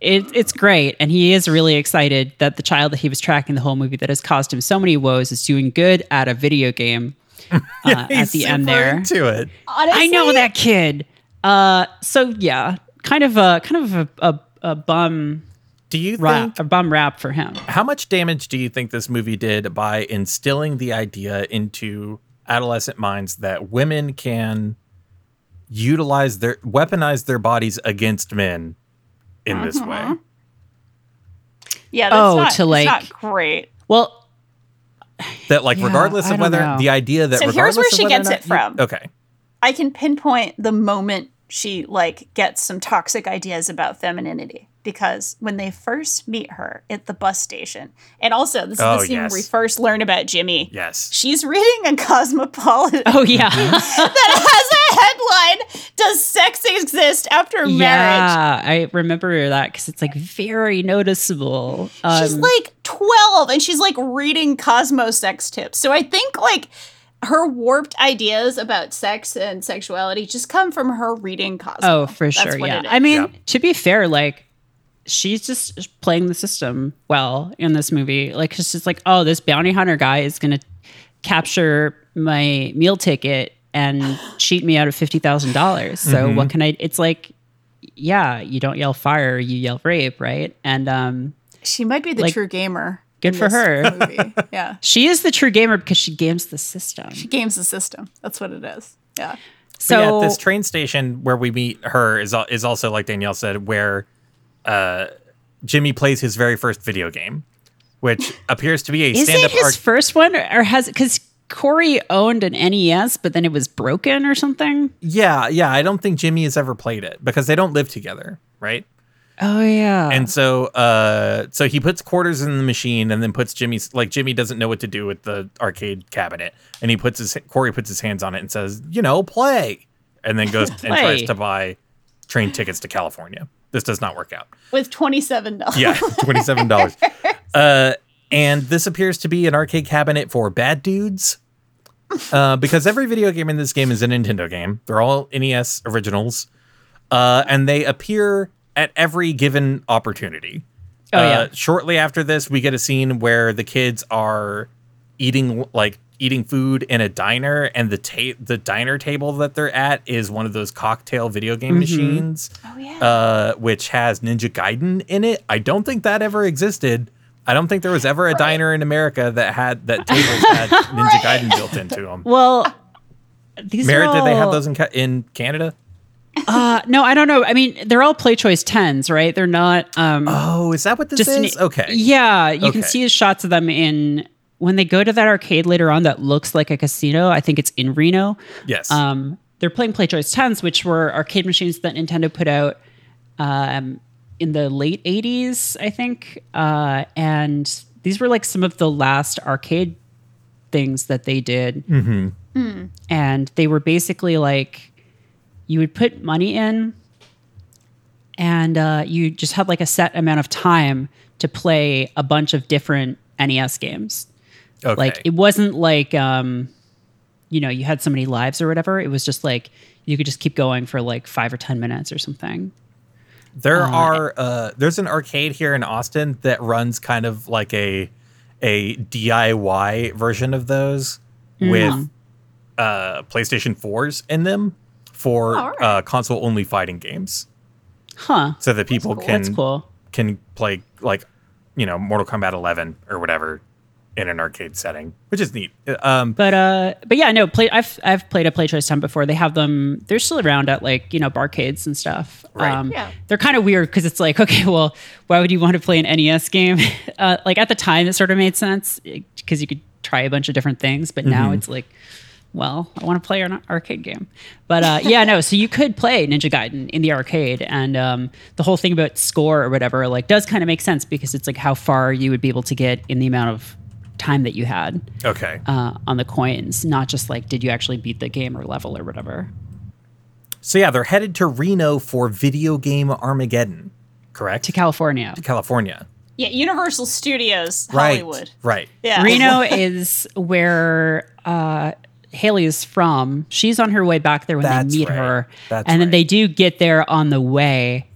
It, it's great. And he is really excited that the child that he was tracking the whole movie that has caused him so many woes is doing good at a video game (laughs) uh, at He's the end there. into it. Honestly, I know that kid. Uh, so yeah, kind of a kind of a, a, a bum Do you rap, think a bum rap for him. how much damage do you think this movie did by instilling the idea into adolescent minds that women can utilize their weaponize their bodies against men in this Mm-hmm. way? Yeah, that's Oh, not, to, like- not great. Well, That like Yeah, regardless of whether know. the idea that So here's where she gets not it you- from. okay. I can pinpoint the moment she like gets some toxic ideas about femininity because when they first meet her at the bus station, and also this is Oh, the scene yes. where we first learn about Jimmy. Yes. She's reading a Cosmopolitan oh yeah, (laughs) that has a headline Does sex exist after marriage? yeah. I remember that because it's like very noticeable. Um, She's like 12 and she's like reading Cosmo sex tips. So I think like her warped ideas about sex and sexuality just come from her reading Cosmo. Oh, for That's sure. what Yeah. it is. I mean, Yeah. to be fair, like she's just playing the system well in this movie. Like it's just like, oh, this bounty hunter guy is gonna capture my meal ticket and (gasps) cheat me out of fifty thousand dollars. So Mm-hmm. what can I? It's like, yeah, you don't yell fire, you yell rape, right? And um, she might be the like, true gamer. good for her. movie. (laughs) Yeah. she is the true gamer because she games the system. She games the system. That's what it is. Yeah. But So yeah, this train station where we meet her is is also like Danielle said, where uh, Jimmy plays his very first video game, which appears to be a is stand-up it his arc- first one, or has because Corey owned an NES, but then it was broken or something? Yeah, yeah. I don't think Jimmy has ever played it because they don't live together, right? Oh yeah. And so, uh, so he puts quarters in the machine, and then puts Jimmy's like Jimmy doesn't know what to do with the arcade cabinet, and he puts his Corey puts his hands on it and says, you know, play, and then goes (laughs) and tries to buy train tickets to California. This does not work out. With $27. Yeah, twenty seven dollars. (laughs) uh, and this appears to be an arcade cabinet for bad dudes. Uh, because every video game in this game is a Nintendo game. They're all NES originals. Uh, and they appear at every given opportunity. Oh, yeah. Uh, shortly after this, we get a scene where the kids are eating like eating food in a diner, and the ta- the diner table that they're at is one of those cocktail video game machines, Oh, yeah. uh, which has Ninja Gaiden in it. I don't think that ever existed. I don't think there was ever a diner in America that had that tables had (laughs) Ninja Gaiden built into them. well, these Merritt, are did they have those in ca- in Canada? Uh, no, I don't know. I mean, they're all play choice tens, right? They're not. Um, Oh, is that what this just an- is? okay. Yeah, you can see shots of them in when they go to that arcade later on that looks like a casino. I think it's in Reno. Yes. Um, they're playing Play Choice 10s, which were arcade machines that Nintendo put out um, in the late 80s, I think. Uh, and these were like some of the last arcade things that they did. Mm-hmm. And they were basically like you would put money in and uh, you just had like a set amount of time to play a bunch of different NES games. Okay. Like it wasn't like um, you know, you had so many lives or whatever. It was just like you could just keep going for like five or ten minutes or something. There are uh, there's an arcade here in Austin that runs kind of like a a DIY version of those with uh, PlayStation 4s in them for Oh, right. uh, console only fighting games, Huh. so that people cool. can cool. can play like you know Mortal Kombat 11 or whatever in an arcade setting, which is neat. Um, But uh, but yeah, no. Play. I've I've played a Play Choice 10 before. They have them. They're still around at like you know barcades and stuff. Um, Right. Yeah. They're kind of weird because it's like okay, well, why would you want to play an NES game? (laughs) Uh, like at the time, it sort of made sense because you could try a bunch of different things. But now it's like, well, I want to play an arcade game. But uh, yeah, no. So you could play Ninja Gaiden in the arcade, and um, the whole thing about score or whatever like does kind of make sense because it's like how far you would be able to get in the amount of time that you had okay. uh, on the coins, not just like did you actually beat the game or level or whatever. So yeah, they're headed to Reno for Video Game Armageddon, correct? To California, to California. Yeah, Universal Studios, Right. Hollywood. Right. Yeah. Reno (laughs) is where uh, Haley is from. She's on her way back there when That's they meet right. her, That's and then right. they do get there on the way.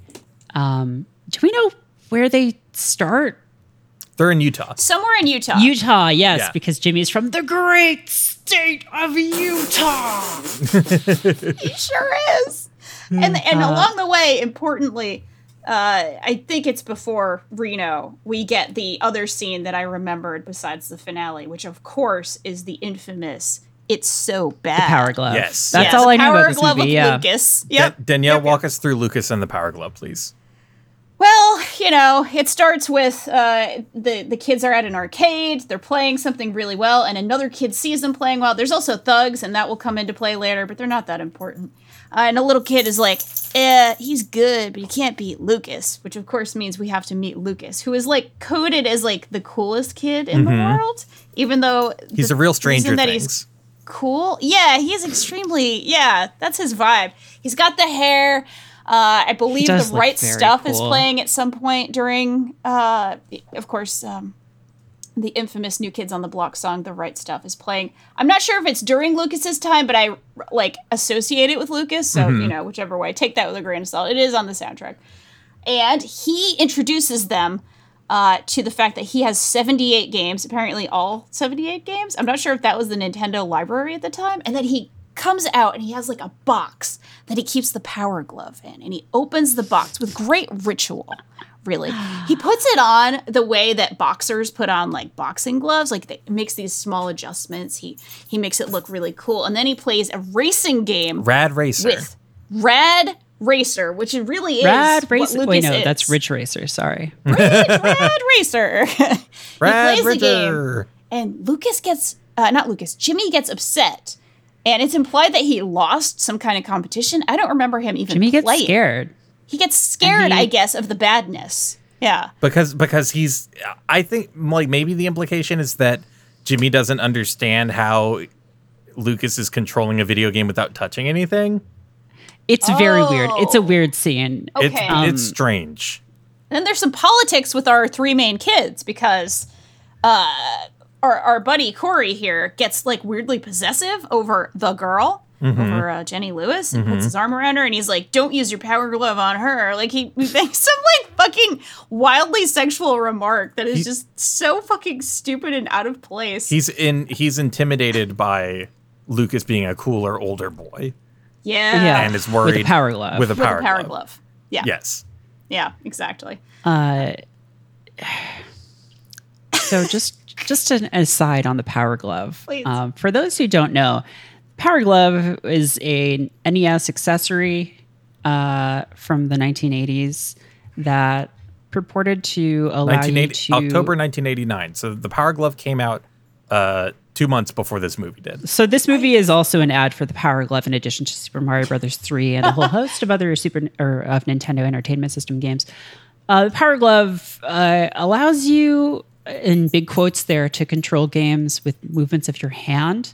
Um, do we know where they start? They're in Utah. Somewhere in Utah. Utah, yes, Yeah. because Jimmy's from the great state of Utah. (laughs) He sure is. And and along the way, importantly, uh, I think it's before Reno, we get the other scene that I remembered besides the finale, which of course is the infamous "It's so bad." Power glove. Yes. that's Yeah, all the I know Power about this glove movie. with Yeah, Lucas. Dan- Yep. Danielle, Yep, yep. walk us through Lucas and the Power Glove, please. You know, it starts with uh, the the kids are at an arcade. They're playing something really well, and another kid sees them playing well. There's also thugs, and that will come into play later, but they're not that important. Uh, and a little kid is like, "Eh, he's good, but you can't beat Lucas," which of course means we have to meet Lucas, who is like coded as like the coolest kid in the world, even though Mm-hmm. He's a real Stranger that Things. he's cool. Yeah, he's extremely. Yeah, that's his vibe. He's got the hair. Uh, I believe the right stuff is playing at some point during, uh, of course, um, the infamous New Kids on the Block song "The Right Stuff" is playing. I'm not sure if it's during Lucas's time, but I like associate it with Lucas. So you know, whichever way, take that with a grain of salt. It is on the soundtrack, and he introduces them. Uh, to the fact that he has 78 games, apparently all 78 games. I'm not sure if that was the Nintendo library at the time. And then he comes out and he has like a box that he keeps the power glove in. And he opens the box with great ritual, really. He puts it on the way that boxers put on like boxing gloves, like they, makes these small adjustments. He he makes it look really cool. And then he plays a racing game Rad Racer. with Rad Racer, which it really is Rad what Racer. Lucas Wait, no, is. that's Ridge Racer. Sorry. Rad Racer. (laughs) he Rad plays the game Racer. and Lucas gets uh, not Lucas, Jimmy gets upset. And it's implied that he lost some kind of competition. I don't remember him even Jimmy gets scared. He gets scared, he- I guess, of the badness. Yeah. because because he's I think like maybe the implication is that Jimmy doesn't understand how Lucas is controlling a video game without touching anything. It's very weird. It's a Oh. weird scene. It's Okay. it's strange. And then there's some politics with our three main kids because uh, our, our buddy Corey here gets like weirdly possessive over the girl, over uh, Jenny Lewis, and puts his arm around her and he's like, don't use your power glove on her. Like he, he makes some like fucking wildly sexual remark that is He- just so fucking stupid and out of place. He's in he's intimidated by Lucas being a cooler older boy yeah. Yeah. and is worried With a power glove. With a With power, a power glove. glove. Yeah. Yes. Yeah, exactly. Uh, so just just an aside on the Power Glove. Um, for those who don't know, Power Glove is a NES accessory uh, from the 1980s that purported to allow you to October 1989. So the Power Glove came out uh 2 months before this movie did. So this movie is also an ad for the Power Glove, in addition to Super Mario Brothers three and a whole (laughs) host of other Super or of Nintendo Entertainment System games. Uh, the Power Glove uh, allows you, in big quotes, there to control games with movements of your hand.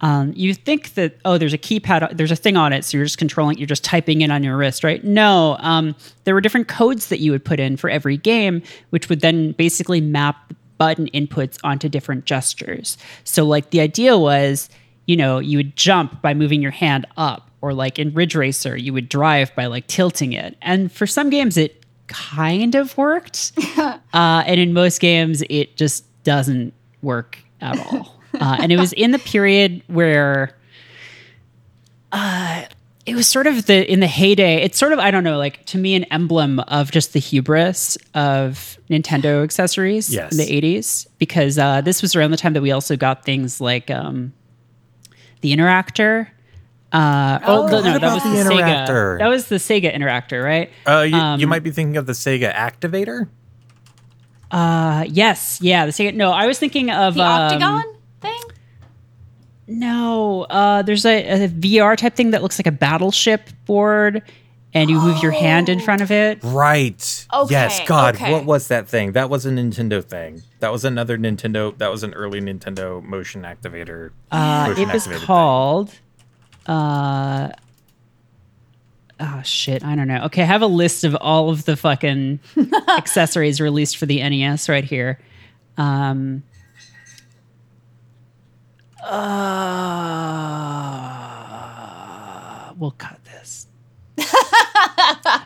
Um, you think that oh, there's a keypad, there's a thing on it, so you're just controlling, you're just typing in on your wrist, right? No, um, there were different codes that you would put in for every game, which would then basically map button inputs onto different gestures. So, like the idea was, you know, you would jump by moving your hand up, or like in Ridge Racer, you would drive by like tilting it. And for some games, it kind of worked, (laughs) uh, and in most games, it just doesn't work at all. (laughs) Uh, and it was in the period where uh, it was sort of the in the heyday. It's sort of I don't know, like to me, an emblem of just the hubris of Nintendo accessories Yes. in the '80s. Because uh, this was around the time that we also got things like um, the Interactor. Uh, oh, what no, that was the the, Sega. That was the Sega Interactor, right? Uh you, Um, you might be thinking of the Sega Activator? Uh, yes, yeah, the Sega. No, I was thinking of The um, octagon thing? No, uh, there's a, a VR type thing that looks like a battleship board, and you move your hand in front of it. Right. Oh, yes, God, okay. what was that thing? That was a Nintendo thing. That was another Nintendo. That was an early Nintendo motion activator. Uh, motion it was activated thing. Uh, oh shit! I don't know. Okay, I have a list of all of the fucking (laughs) accessories released for the NES right here. Um, uh, we'll cut this. (laughs)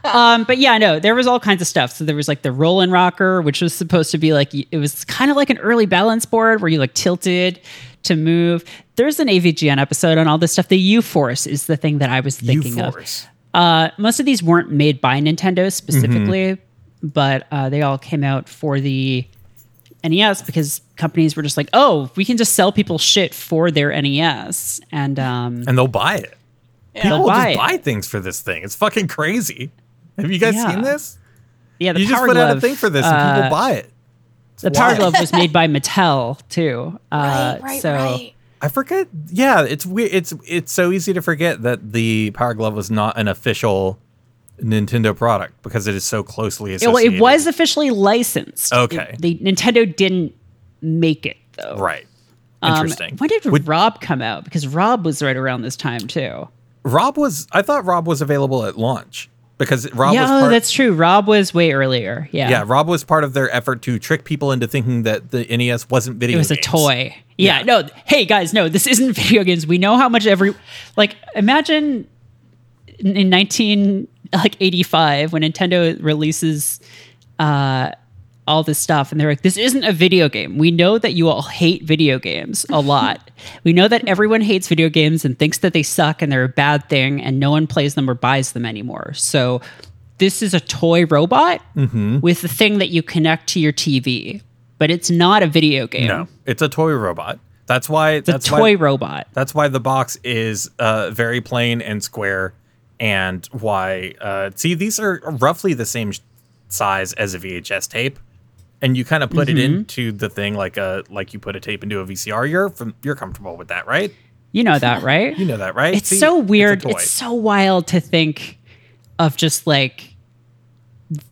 um, but yeah, no, there was all kinds of stuff. So there was like the Roll 'n Rocker, which was supposed to be like it was kind of like an early balance board where you like tilted to move. There's an AVGN episode on all this stuff. The U Force is the thing that I was thinking of. U-Force. Uh, most of these weren't made by Nintendo specifically, but uh, they all came out for the NES because companies were just like, oh, we can just sell people shit for their NES, and um, And they'll buy it. People buy just it. buy things for this thing. It's fucking crazy. Have you guys Yeah. seen this? yeah, the You just put out a thing for this and uh, people buy it. The Power. Glove was made by (laughs) Mattel too. Uh, right, right, so right. I forget. Yeah, it's weird. It's it's so easy to forget that the Power Glove was not an official Nintendo product because it is so closely it, associated. well, it was officially licensed. Okay. It- the Nintendo didn't make it though. right. Um, Interesting. when did Would- Rob come out? Because Rob was right around this time too. Rob was? I thought Rob was available at launch, because Rob yeah, was oh, that's true. Rob was way earlier. Yeah. yeah, Rob was part of their effort to trick people into thinking that the NES wasn't video games. It was a toy. Yeah, no. Hey guys, no, this isn't (laughs) video games. We know how much every like imagine in in 19 like 85 when Nintendo releases uh all this stuff and they're like this isn't a video game. We know that you all hate video games a lot. (laughs) we know that everyone hates video games and thinks that they suck and they're a bad thing and no one plays them or buys them anymore. So this is a toy robot with the thing that you connect to your TV, but it's not a video game. No, it's a toy robot. That's why. It's a that's toy why, robot. That's why the box is uh, very plain and square, and why. Uh, see, these are roughly the same sh- size as a VHS tape, and you kind of put it Mm-hmm. into the thing like a like you put a tape into a VCR. You're from, you're comfortable with that, right? You know that, right? (laughs) You know that, right? it's See, so weird. toy. It's, so wild to think of just like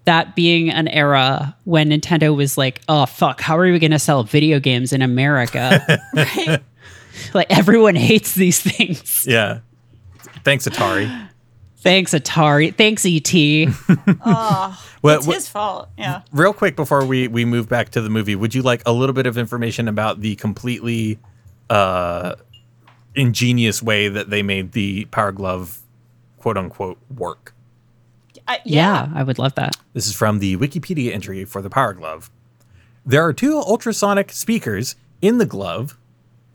that being an era when Nintendo was like, "Oh fuck, how are we going to sell video games in America?" (laughs) Right? like everyone hates these things. yeah. Thanks, Atari. Thanks Atari. Thanks ET. Oh, What- it's what- his fault. Yeah. real quick before we we move back to the movie would you like a little bit of information about the completely uh ingenious way that they made the power glove quote unquote work I, yeah, I would love that. this is from the wikipedia entry for the power glove there are two ultrasonic speakers in the glove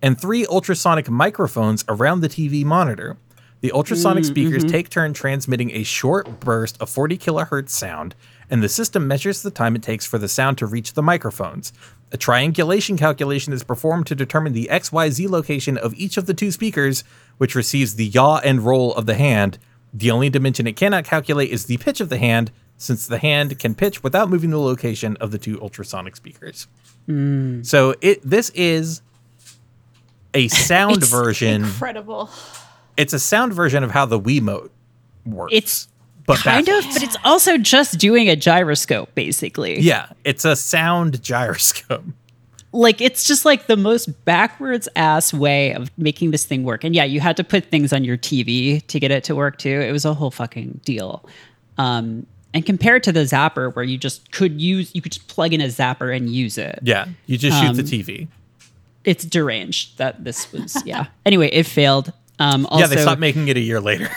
and three ultrasonic microphones around the tv monitor the ultrasonic mm, speakers mm-hmm. take turn transmitting a short burst of 40 kilohertz sound, and the system measures the time it takes for the sound to reach the microphones. A triangulation calculation is performed to determine the XYZ location of each of the two speakers, which receives the yaw and roll of the hand. The only dimension it cannot calculate is the pitch of the hand, since the hand can pitch without moving the location of the two ultrasonic speakers. Mm. So it this is a sound version Incredible. It's a sound version of how the Wiimote works. It's but kind of, (laughs) but it's also just doing a gyroscope basically. yeah, it's a sound gyroscope. like it's just like the most backwards ass way of making this thing work. And yeah, you had to put things on your TV to get it to work too. It was a whole fucking deal. Um, and compared to the zapper, where you just could use, you could just plug in a zapper and use it. Yeah, you just shoot the Um, TV. It's deranged that this was. Yeah. anyway, it failed. Um, also, yeah, they stopped making it a year later.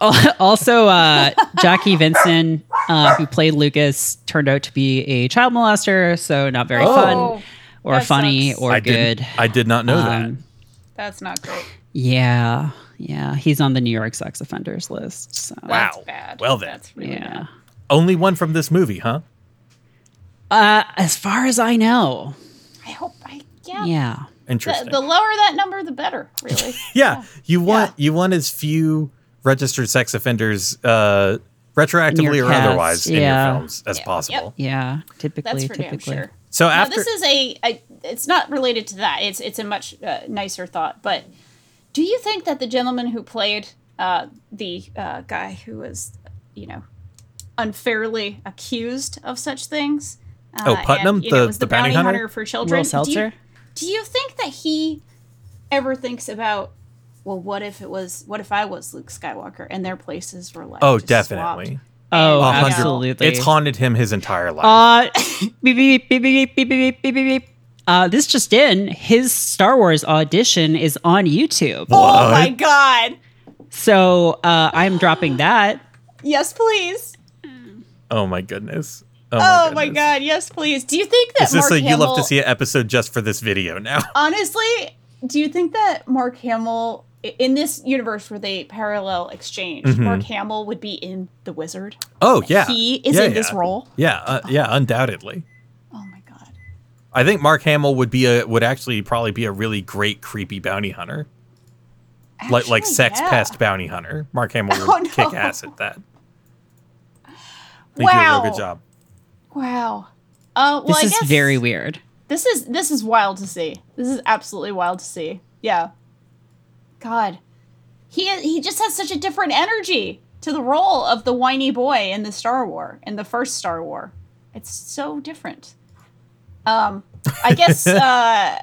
(laughs) also, uh, Jackey Vinson, uh, who played Lucas, turned out to be a child molester, so not very Oh, fun or funny sucks. or I good. did. I did not know Um, That's not great. Yeah, yeah, he's on the New York sex offenders list. So. Wow. That's bad. Well then, That's really Yeah. bad. only one from this movie, huh? Uh, as far as I know, I hope I yeah. yeah. The, Interesting. the lower that number, the better. Really. (laughs) yeah, you want you want as few registered sex offenders, uh, retroactively or cast, otherwise, in your films as Yep, possible. Yeah, typically, That's for damn typically. sure. So Now, after this is a, a. It's not related to that. It's it's a much uh, nicer thought. But do you think that the gentleman who played uh, the uh, guy who was, you know, unfairly accused of such things? Uh, Oh, Putnam, and, you know, the- the bounty hunter? for children. Will do, Seltzer? You, do you think that he ever thinks about? Well, what if it was? What if I was Luke Skywalker and their places were like? oh, definitely. swapped? Oh, A And, you know, hundred- absolutely. It's haunted him his entire life. Uh, (laughs) beep, beep, beep, beep, beep, beep, beep, beep, beep, beep. Uh, this just in: his Star Wars audition is on YouTube. Oh my god! So uh, I'm dropping that. Yes, please. oh my goodness. Oh my goodness. god, yes, please. Do you think that Is this Mark a you Hamill, love to see an episode just for this video now? (laughs) honestly, do you think that Mark Hamill in this universe where they parallel exchange, Mm-hmm. Mark Hamill would be in The Wizard? Oh yeah, He is Yeah, in this role? Yeah, uh, yeah, undoubtedly. Oh my god. I think Mark Hamill would be a would actually probably be a really great creepy bounty hunter, like like sex yeah. pest bounty hunter. Mark Hamill (laughs) would Oh, no. kick ass at that. They do a Wow. real good job. Wow. Uh, well, This I is very weird. This is this is wild to see. This is absolutely wild to see. Yeah. God, he he just has such a different energy to the role of the whiny boy in the Star War in the first Star War. It's so different. Um, I guess (laughs) uh,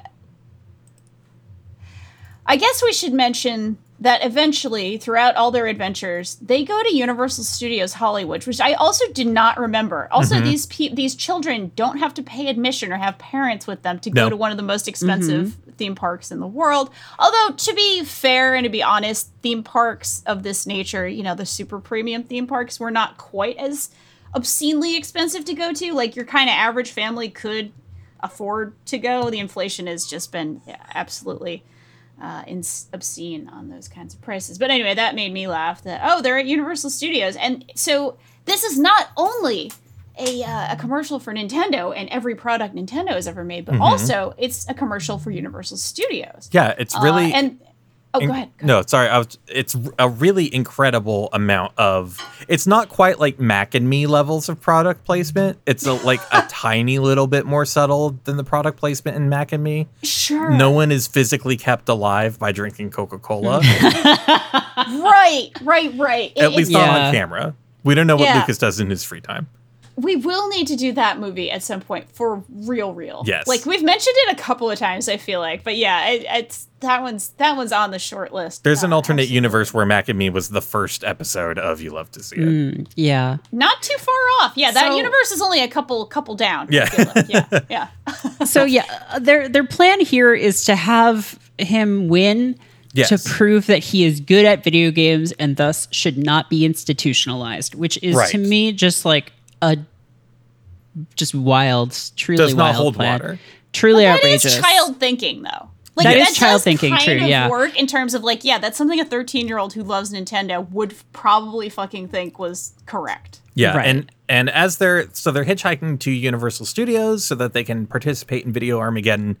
I guess we should mention that eventually, throughout all their adventures, they go to Universal Studios Hollywood, which I also did not remember. Also, Mm-hmm. these pe- these children don't have to pay admission or have parents with them to go to one of the most expensive theme parks in the world. Although, to be fair and to be honest, theme parks of this nature, you know, the super premium theme parks, were not quite as obscenely expensive to go to. Like your kind of average family could afford to go. The inflation has just been yeah, absolutely uh, ins- obscene on those kinds of prices. But anyway, that made me laugh. That oh, they're at Universal Studios, and so this is not only a, uh, a commercial for Nintendo and every product Nintendo has ever made, but also it's a commercial for Universal Studios. Yeah, it's Uh, really and oh, in- go ahead. go No, sorry. I was, it's a really incredible amount of. It's not quite like Mac and Me levels of product placement. It's a, like a (laughs) tiny little bit more subtle than the product placement in Mac and Me. Sure. No one is physically kept alive by drinking Coca Cola, (laughs) Right, right, right. At least it- Yeah. on camera. We don't know what Yeah. Lucas does in his free time. We will need to do that movie at some point for real, real. Yes. Like we've mentioned it a couple of times. I feel like, but yeah, it, it's that one's that one's on the short list. There's an alternate absolutely. universe where Mac and Me was the first episode of You Love to See It. Mm, yeah. Not too far off. Yeah, that So- universe is only a couple couple down. Yeah. like. yeah, (laughs) yeah. So (laughs) yeah, uh, their their plan here is to have him win Yes. to prove that he is good at video games and thus should not be institutionalized, which is Right. to me just like a just wild, truly Does not wild hold plan. water. Truly That outrageous. is child thinking, though. Like That is does child thinking, kind true, of yeah. Work in terms of like, yeah, that's something a 13 year old who loves Nintendo would f- probably fucking think was correct. Yeah, Right. and and as they're so they're hitchhiking to Universal Studios so that they can participate in Video Armageddon.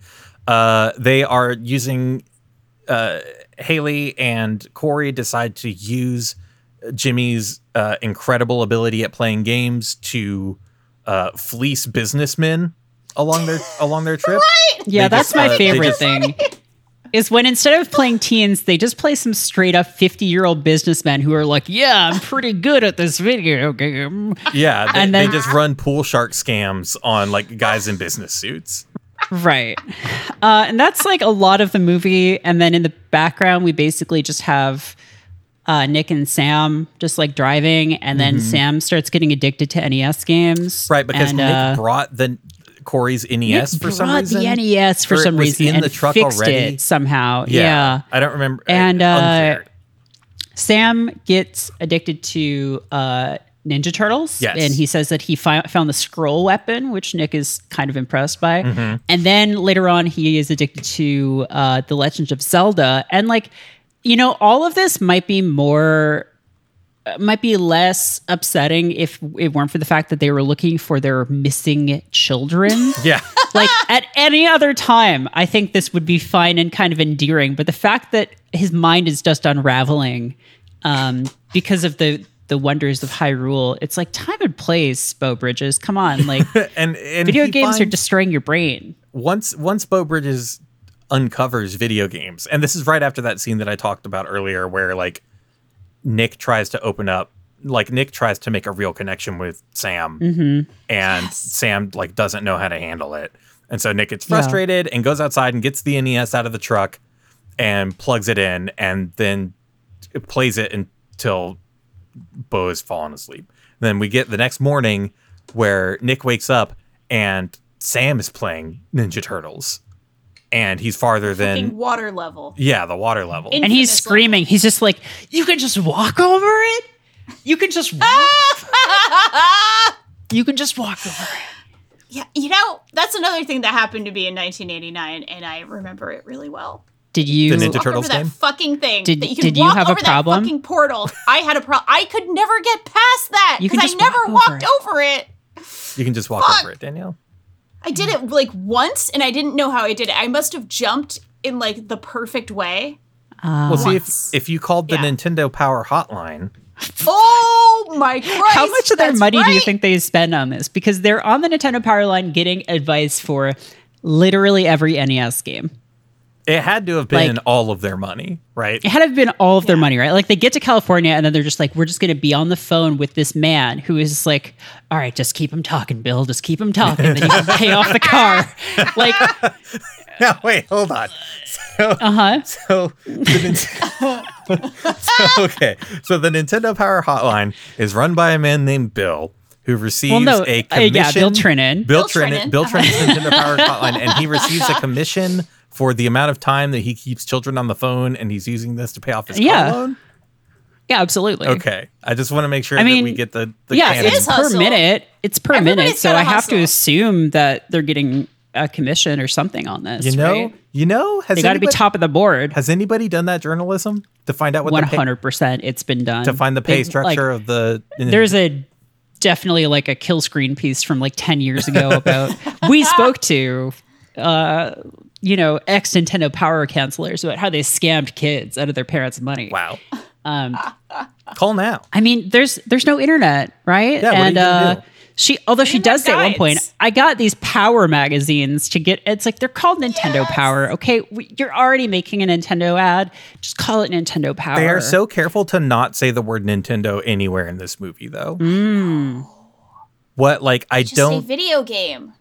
Uh, they are using uh, Haley and Corey decide to use Jimmy's uh, incredible ability at playing games to uh, fleece businessmen along their along their trip. Right? Yeah, They that's just, my uh, favorite just- thing. Is when instead of playing teens, they just play some straight up 50 year old businessmen who are like, Yeah, I'm pretty good at this video game. Yeah, they, And then- they just run pool shark scams on like guys in business suits. Right. Uh, and that's like a lot of the movie. And then in the background, we basically just have uh, Nick and Sam just like driving. And then Sam starts getting addicted to NES games. Mm-hmm. Right, because and, Nick uh, brought the Corey's NES Nick for some reason. the NES for some reason in and the truck fixed already. it somehow. Yeah. I don't remember. And, uh, Sam gets addicted to uh, Ninja Turtles. Yes. And he says that he fi- found the scroll weapon, which Nick is kind of impressed by. Mm-hmm. And then later on, he is addicted to uh, The Legend of Zelda. And, like, you know, all of this might be more. uh, Might be less upsetting if it weren't for the fact that they were looking for their missing children (laughs) yeah, like at any other time, I think this would be fine and kind of endearing. But the fact that his mind is just unraveling um, because of the the wonders of Hyrule, it's like time and place, Beau Bridges. Come on, like (laughs) and, and video games are destroying your brain. once once Beau Bridges uncovers video games, and this is right after that scene that I talked about earlier, where like Nick tries to open up, like Nick tries to make a real connection with Sam, Mm-hmm. and Sam like doesn't know how to handle it, and so Nick gets frustrated and goes outside and gets the NES out of the truck and plugs it in, and then it plays it until Beau has fallen asleep. Then we get the next morning where Nick wakes up and Sam is playing Ninja Turtles. And he's farther Fucking than water level. yeah, the water level. In- And he's Infamous screaming. He's just like, you can just walk over it. You can just walk. (laughs) you can just walk over it. Yeah, you know, that's another thing that happened to me in 1989, and I remember it really well. Did you? The Ninja Walk Turtles over that fucking thing. Did- that you can did you walk have a over problem? That fucking portal. I had a problem. I could never get past that because I just never over walked it. over it. you can just walk Fuck. over it, Danielle. I did it like once, and I didn't know how I did it. I must have jumped in like the perfect way. Well, see if Once. if you called the Yeah. Nintendo Power Hotline, Oh my Christ! How much of their that's money do you think they spend on this? Because they're on the Nintendo Power line getting advice for literally every NES game. It had to have been Like- all of their money, right? It had to have been all of their money, right? Like they get to California and then they're just like, we're just going to be on the phone with this man who is like, all right, just keep him talking, Bill. Just keep him talking. then you can (laughs) pay off the car. (laughs) Like, Now, wait, hold on. So, uh huh. so, the (laughs) so, okay. So the Nintendo Power Hotline is run by a man named Bill who receives Well, no, a uh, commission. yeah, Bill Trinen. Bill Bill Trinen. Trinen. Bill Trinen's Nintendo Power Hotline, and he receives a commission for the amount of time that he keeps children on the phone, and he's using this to pay off his Yeah. car loan. Yeah, absolutely. Okay, I just want to make sure I that we get the, the yeah, it's per hustle. minute. It's per Everybody's minute. So gotta I have to assume that they're getting a commission or something on this. You know, right? you know, has they got to be top of the board. Has anybody done that journalism to find out what One the pay, hundred percent, it's been done to find the pay They- structure like, of the? there's a definitely like a kill screen piece from like 10 years ago about (laughs) we spoke to uh you know ex nintendo power counselors about how they scammed kids out of their parents money wow. um (laughs) Call now. i mean there's there's no internet right Yeah, what are you and uh do? she although she Internet does say at one point i got these power magazines to get it's like they're called nintendo power okay we, you're already making a nintendo ad just call it nintendo power They are so careful to not say the word Nintendo anywhere in this movie, though. What, like, I Just don't. say video game,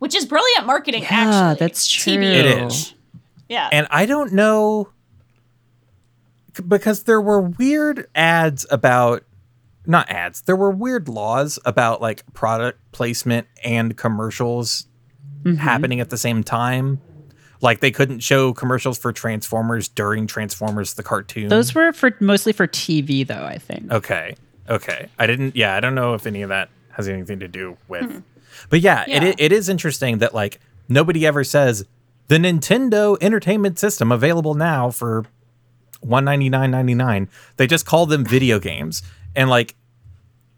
which is brilliant marketing. yeah actually, that's true TBH. It is. Yeah, And I don't know because there were weird ads about not ads. There were weird laws about like product placement and commercials Mm-hmm. happening at the same time. Like they couldn't show commercials for Transformers during Transformers the cartoon. those were for mostly for tv though i think Okay. Okay. I didn't yeah, I don't know if any of that has anything to do with. But yeah, Yeah. It, it is interesting that like nobody ever says the Nintendo Entertainment System available now for 199.99. They just call them video games. And like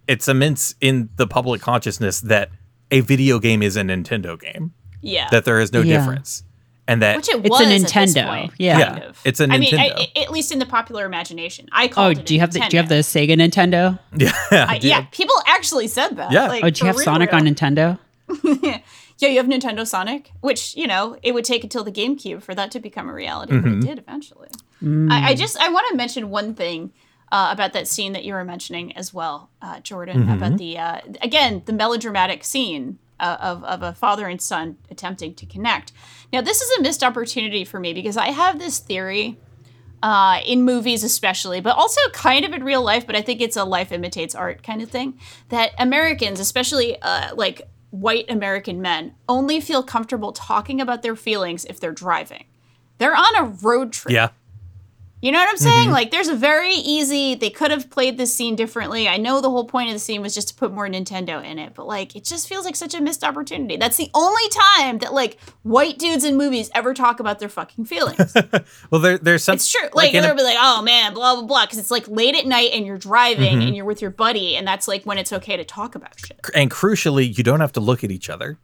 it cements in the public consciousness that a video game is a Nintendo game, yeah. that there is no Yeah. difference. And that which it It's a was at this Nintendo, point, yeah. kind Yeah, of. it's a I mean, Nintendo. I, mean, at least in the popular imagination, I oh called it. do you have the do you have the sega nintendo yeah, (laughs) I, yeah, people actually said that. Yeah. Like, oh do you have real, sonic real. on nintendo (laughs) Yeah, you have Nintendo Sonic, which you know it would take until the GameCube for that to become a reality, but Mm-hmm. it did eventually. I, I just I want to mention one thing uh, about that scene that you were mentioning as well, uh, Jordan, Mm-hmm. about the uh, again the melodramatic scene of of a father and son attempting to connect. Now this is a missed opportunity for me because I have this theory uh, in movies especially, but also kind of in real life. But I think it's a life imitates art kind of thing. That Americans, especially uh, like white American men, only feel comfortable talking about their feelings if they're driving. They're on a road trip. yeah. You know what I'm saying? Like, there's a very easy. They could have played this scene differently. I know the whole point of the scene was just to put more Nintendo in it, but like, it just feels like such a missed opportunity. That's the only time that like white dudes in movies ever talk about their fucking feelings. (laughs) Well, there, there's some. It's true. Like, a- they'll be like, "Oh man, blah blah blah," because it's like late at night and you're driving Mm-hmm. and you're with your buddy, and that's like when it's okay to talk about shit. and crucially, you don't have to look at each other.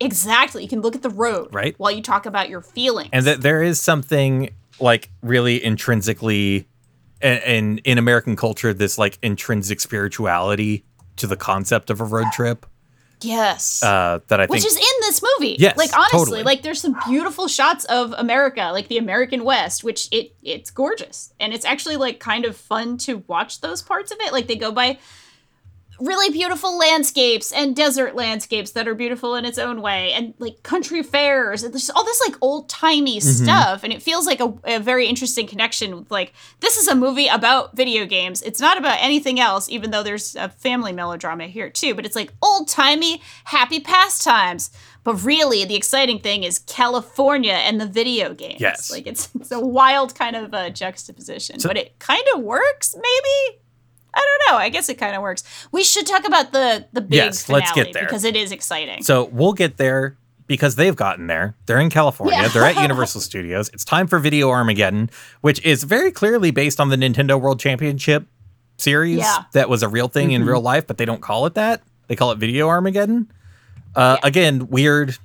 Exactly. You can look at the road, Right. while you talk about your feelings. and that there is something like really intrinsically in, in in American culture this like intrinsic spirituality to the concept of a road trip yes. uh, that I Which think is in this movie. Yes, Like honestly, totally. like there's some beautiful shots of America, like the American West, which it it's gorgeous. And it's actually like kind of fun to watch those parts of it. Like they go by really beautiful landscapes and desert landscapes that are beautiful in its own way and like country fairs and there's all this like old timey Mm-hmm. stuff. And it feels like a, a very interesting connection with like this is a movie about video games. It's not about anything else even though there's a family melodrama here too. But it's like old timey happy pastimes. But really the exciting thing is california and the video games. Yes. like it's, it's a wild kind of uh, juxtaposition. But it kind of works maybe I don't know. I guess it kind of works. We should talk about the the big Yes, finale let's get there. because it is exciting. so we'll get there because they've gotten there they're in California Yeah. they're at (laughs) Universal Studios it's time for Video Armageddon which is very clearly based on the Nintendo World Championship series Yeah. that was a real thing Mm-hmm. in real life but they don't call it that they call it Video Armageddon uh, again weird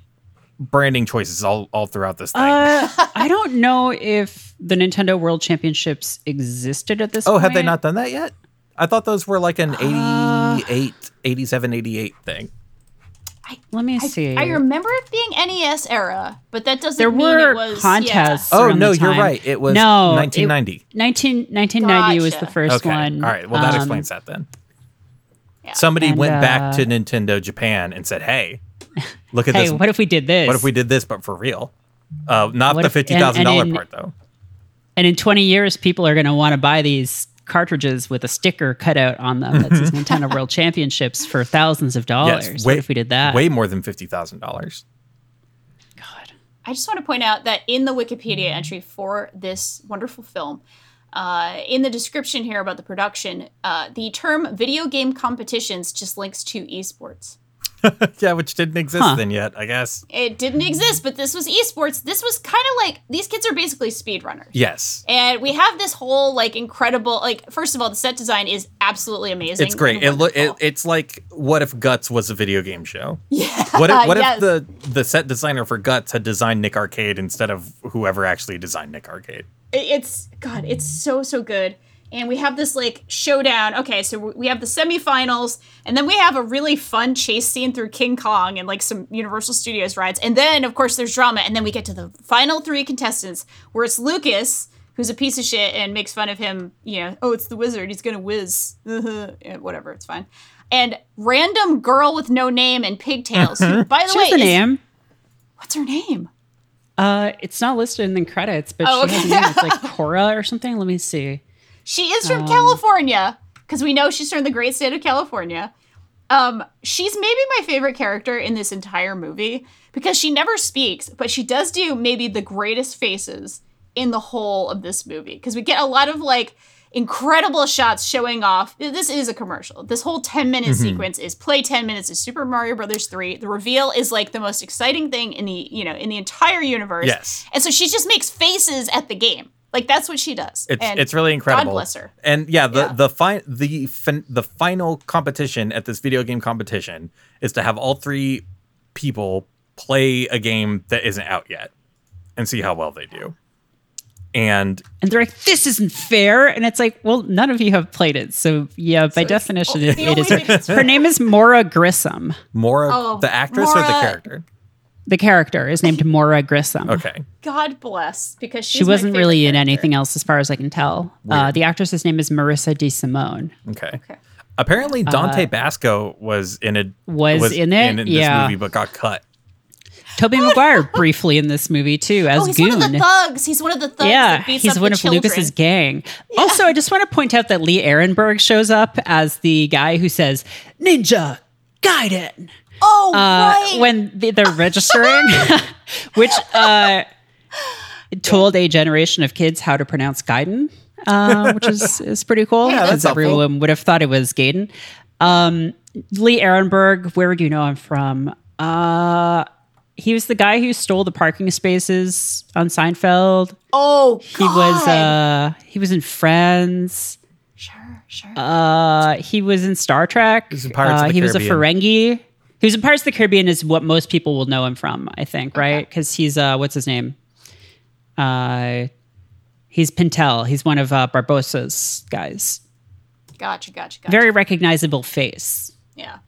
branding choices all, all throughout this thing Uh, (laughs) (laughs) I don't know if the Nintendo World Championships existed at this Oh, point. have they not done that yet? I thought those were like an Uh, 88, 87, 88 thing. Let me see. I remember it being NES era, but that doesn't there mean were it was contests. Oh, no, the you're time. right. It was no, 1990. It, 19, 1990 was the first okay. one. All right. Well, that Um, explains that then. Yeah. Somebody And, went back uh, to Nintendo Japan and said, "Hey, look at (laughs) Hey, this. what if we did this? What if we did this, but for real? Uh, not What the fifty thousand dollar part, though. And in 20 years, people are going to want to buy these cartridges with a sticker cut out on them that says (laughs) Nintendo World Championships for thousands of dollars. Yes, what if we did that? Way more than fifty thousand dollars. God. I just want to point out that in the Wikipedia entry for this wonderful film, uh, in the description here about the production, uh, the term video game competitions just links to esports. (laughs) yeah, which didn't exist Huh. then yet, I guess. It didn't exist, but this was esports. This was kind of like these kids are basically speedrunners. Yes, And we have this whole like incredible like first of all the set design is absolutely amazing. it's great. It, lo- it it's like what if Guts was a video game show? yeah. What if, what yes. if the the set designer for Guts had designed Nick Arcade instead of whoever actually designed Nick Arcade? It's god it's so so good and we have this like showdown okay so we have the semifinals and then we have a really fun chase scene through king kong and like some universal studios rides and then of course there's drama and then we get to the final three contestants where it's lucas who's a piece of shit and makes fun of him you know oh it's the wizard he's gonna whiz (laughs) Yeah, whatever it's fine and random girl with no name and pigtails who, (laughs) by the She way has a is- name. what's her name Uh, it's not listed in the credits, but Oh, she has a name. It's like (laughs) Cora or something. Let me see. She is Um, from California because we know she's from the great state of California. Um, she's maybe my favorite character in this entire movie because she never speaks, but she does do maybe the greatest faces in the whole of this movie because we get a lot of like incredible shots showing off. This is a commercial. This whole 10 minute Mm-hmm. sequence is play 10 minutes of Super Mario Brothers 3. The reveal is like the most exciting thing in the, you know, in the entire universe. Yes. And so she just makes faces at the game. Like that's what she does. It's And it's really incredible. God bless her. And yeah, the Yeah. the fi- the fin- the final competition at this video game competition is to have all three people play a game that isn't out yet and see how well they do. And And they're like, "This isn't fair," and it's like, "Well, none of you have played it, so yeah, by definition, it, it is." only Her, her name is Maura Grissom. Mora, Oh, the actress or the character? The character is named Maura Grissom. Okay. God bless because she's She wasn't favorite really in character. anything else, as far as I can tell. Uh, the actress's name is Marissa De Simone. Okay. Apparently, Dante Basco was in a Uh, was in it? in, this Yeah. movie, but got cut. Tobey (laughs) Maguire briefly in this movie too as Oh, he's Goon. one of the thugs. He's one of the thugs. yeah, that beats he's up one the of children. Lucas's gang. Also, I just want to point out that Lee Arenberg shows up as the guy who says "Ninja Gaiden" Oh, uh, right. when they- they're registering, (laughs) which uh, told a generation of kids how to pronounce Gaiden, uh, which is is pretty cool. Yeah, that's because helpful. everyone would have thought it was Gaiden. Um, Lee Arenberg, where do you know him from? Uh, he was the guy who stole the parking spaces on Seinfeld. oh, He was uh he was in Friends. sure, sure. Uh he was in Star Trek. was in Pirates of Uh, the he was a Ferengi. He was in Pirates of the Caribbean is what most people will know him from, I think, right? Because he's uh what's his name? Uh he's Pintel. He's one of uh Barbossa's guys. gotcha, gotcha, gotcha. Very recognizable face. yeah.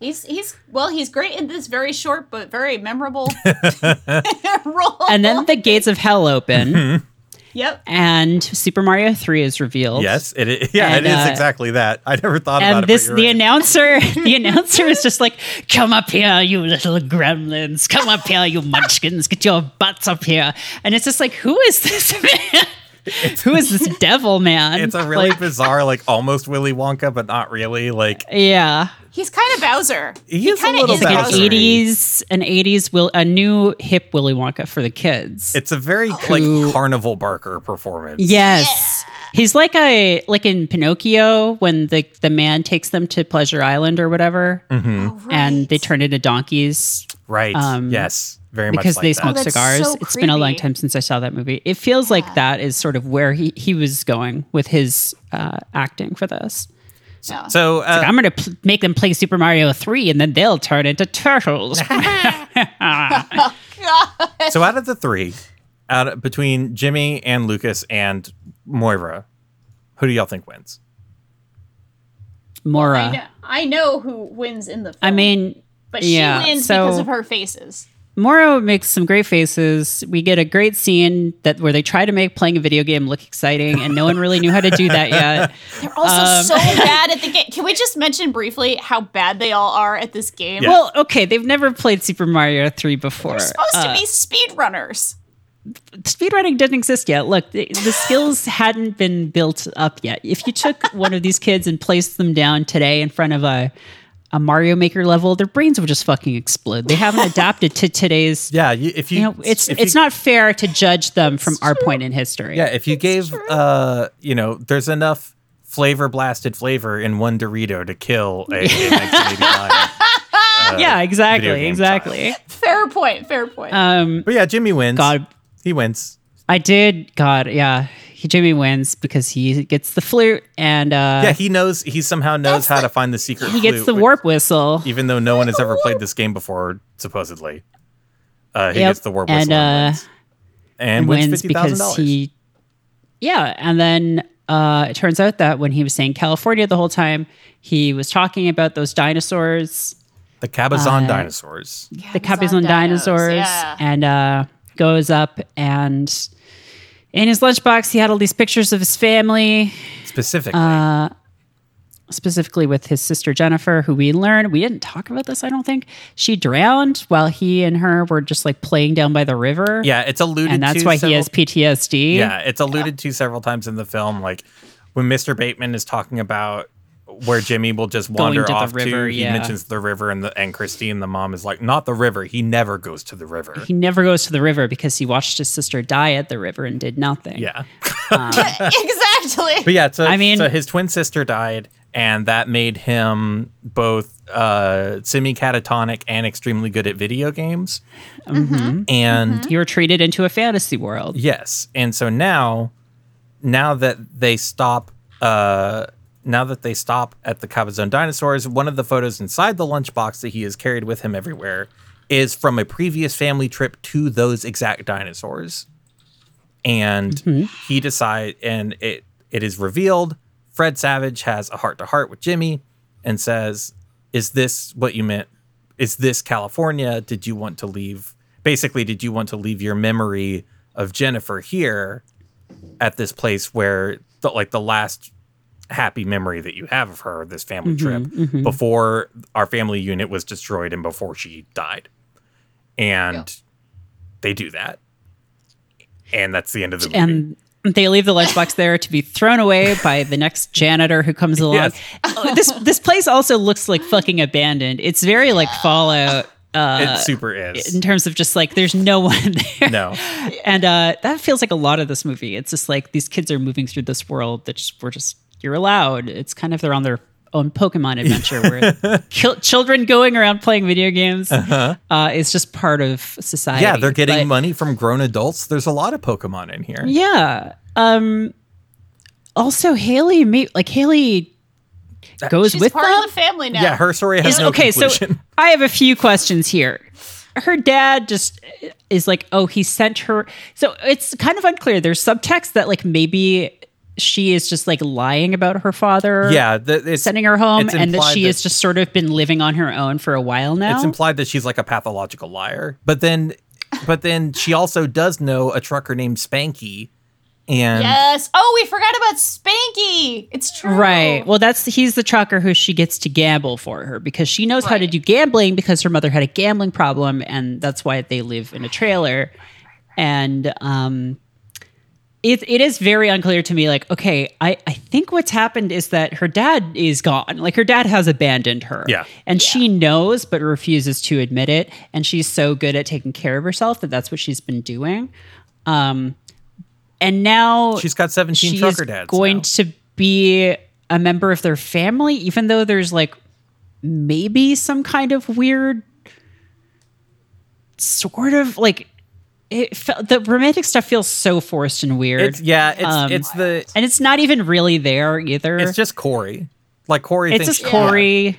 He's he's well, he's great in this very short but very memorable (laughs) (laughs) role. And then the gates of hell open yep. and Super Mario 3 is revealed. Yes, it is. (laughs) Yeah, And, it is uh, exactly that. I never thought about and it. this the right. announcer (laughs) the announcer is just like come up here you little gremlins come up here you munchkins get your butts up here and it's just like who is this (laughs) man (laughs) who is this devil man It's a really Like, bizarre, like almost Willy Wonka, but not really. Like yeah He's kind of Bowser. He is a kinda little is like an Bowser. Bowser. 80s an 80s will a new hip willy wonka for the kids it's a very like carnival barker performance. yes he's like a like in pinocchio when the the man takes them to pleasure island or whatever Oh, and they turn into donkeys Right. Um, yes. Very because much they like smoke that. cigars. so it's been a long time since I saw that movie. It feels like that is sort of where he, he was going with his uh, acting for this. Yeah. So uh, I'm going to pl- make them play Super Mario 3 and then they'll turn into turtles. (laughs) (laughs) so out of the three, out of, between Jimmy and Lucas and Moira, who do y'all think wins? Mora. I know, I know who wins in the film. I mean, but she Yeah, wins so- because of her faces. Moro makes some great faces. We get a great scene that where they try to make playing a video game look exciting, and no one really knew how to do that yet. (laughs) They're also Um, so bad at the game. Can we just mention briefly how bad they all are at this game? Yeah. Well, okay, they've never played Super Mario 3 before. They're supposed Uh, to be speedrunners. speedrunning didn't exist yet. Look, the, the skills hadn't been built up yet. If you took one of these kids and placed them down today in front of a a Mario Maker level, their brains would just fucking explode. They haven't (laughs) adapted to today's. Yeah, you, if you, You know, it's if it's you- not fair to judge them from our point in history. Yeah, if you gave, uh, you know, there's enough flavor blasted flavor in one Dorito to kill a, a (laughs) 1989. uh, yeah, video exactly, game exactly. Fair point. Fair point. Um, But yeah, Jimmy wins. God, he wins. I did. God, yeah, he Jimmy wins because he gets the flute and uh, Yeah, he knows. He somehow knows how to find the secret. he gets flute, the which- warp whistle. even though no one has ever played this game before, supposedly. Uh, he Yep, gets the warp and, whistle and, uh, wins. and wins wins fifty thousand because he yeah and then uh, it turns out that when he was saying california the whole time he was talking about those dinosaurs The Cabazon uh, dinosaurs. the Cabazon dinos, dinosaurs yeah. and uh, goes up and in his lunchbox he had all these pictures of his family Specifically, uh, specifically with his sister jennifer who we learned we didn't talk about this i don't think she drowned while he and her were just like playing down by the river yeah, it's alluded and that's to why several- he has ptsd Yeah, it's alluded to several times in the film. Like when Mr. Bateman is talking about where Jimmy will just wander to off river, to, he yeah. mentions the river, and the and Christine, the mom, is like, "Not the river. He never goes to the river." he never goes to the river because he watched his sister die at the river and did nothing. Yeah, (laughs) exactly. but yeah, so I mean- so his twin sister died, and that made him both uh, semi catatonic and extremely good at video games. Mm-hmm. And You were treated into a fantasy world. Yes, and so now, now that they stop, uh, now that they stop at the Cabazon dinosaurs, one of the photos inside the lunchbox that he has carried with him everywhere is from a previous family trip to those exact dinosaurs, and mm-hmm. he decides, and it it is revealed. Fred Savage has a heart to heart with Jimmy, and says, "Is this what you meant? Is this California? Did you want to leave?" Basically, did you want to leave your memory of Jennifer here at this place where, the, like, the last happy memory that you have of her, this family mm-hmm, trip, mm-hmm. before our family unit was destroyed and before she died? And they do that, and that's the end of the movie. And they leave the lunchbox there to be thrown away by the next janitor who comes along. Yes. Oh, this this place also looks like fucking abandoned. It's very like Fallout uh, it super is. in terms of just like there's no one (laughs) there. No. And uh, that feels like a lot of this movie. It's just like these kids are moving through this world that just we're just you're allowed. It's kind of they're on their own Pokemon (laughs) adventure where kil- children going around playing video games uh-huh. uh, is just part of society. Yeah, they're getting But- money from grown adults. There's a lot of Pokemon in here. Yeah. Um. Also, Haley, me like Haley goes She's with part them. of the family now. Yeah, her story has no okay, conclusion. so (laughs) I have a few questions here. Her dad just is like, oh, he sent her. So it's kind of unclear. There's subtext that like maybe she is just like lying about her father. yeah, the, it's Sending her home, it's and that implied she has just sort of been living on her own for a while now. It's implied that she's like a pathological liar, but then, but then she also does know a trucker named Spanky, and Yes. Oh, we forgot about Spanky. It's true. Right. Well, that's he's the trucker who she gets to gamble for her because she knows how to do gambling because her mother had a gambling problem, and that's why they live in a trailer. And um, it it is very unclear to me. Like, okay, I I think what's happened is that her dad is gone. Like, her dad has abandoned her. Yeah. And she knows but refuses to admit it. And she's so good at taking care of herself that that's what she's been doing. Um, and now she's got seventeen she trucker dads. going now. to be a member of their family, even though there's like maybe some kind of weird, sort of like it. Fe- the romantic stuff feels so forced and weird, It's yeah, it's Um, it's the and it's not even really there either. it's just Corey. Like Corey, it's thinks just Corey. which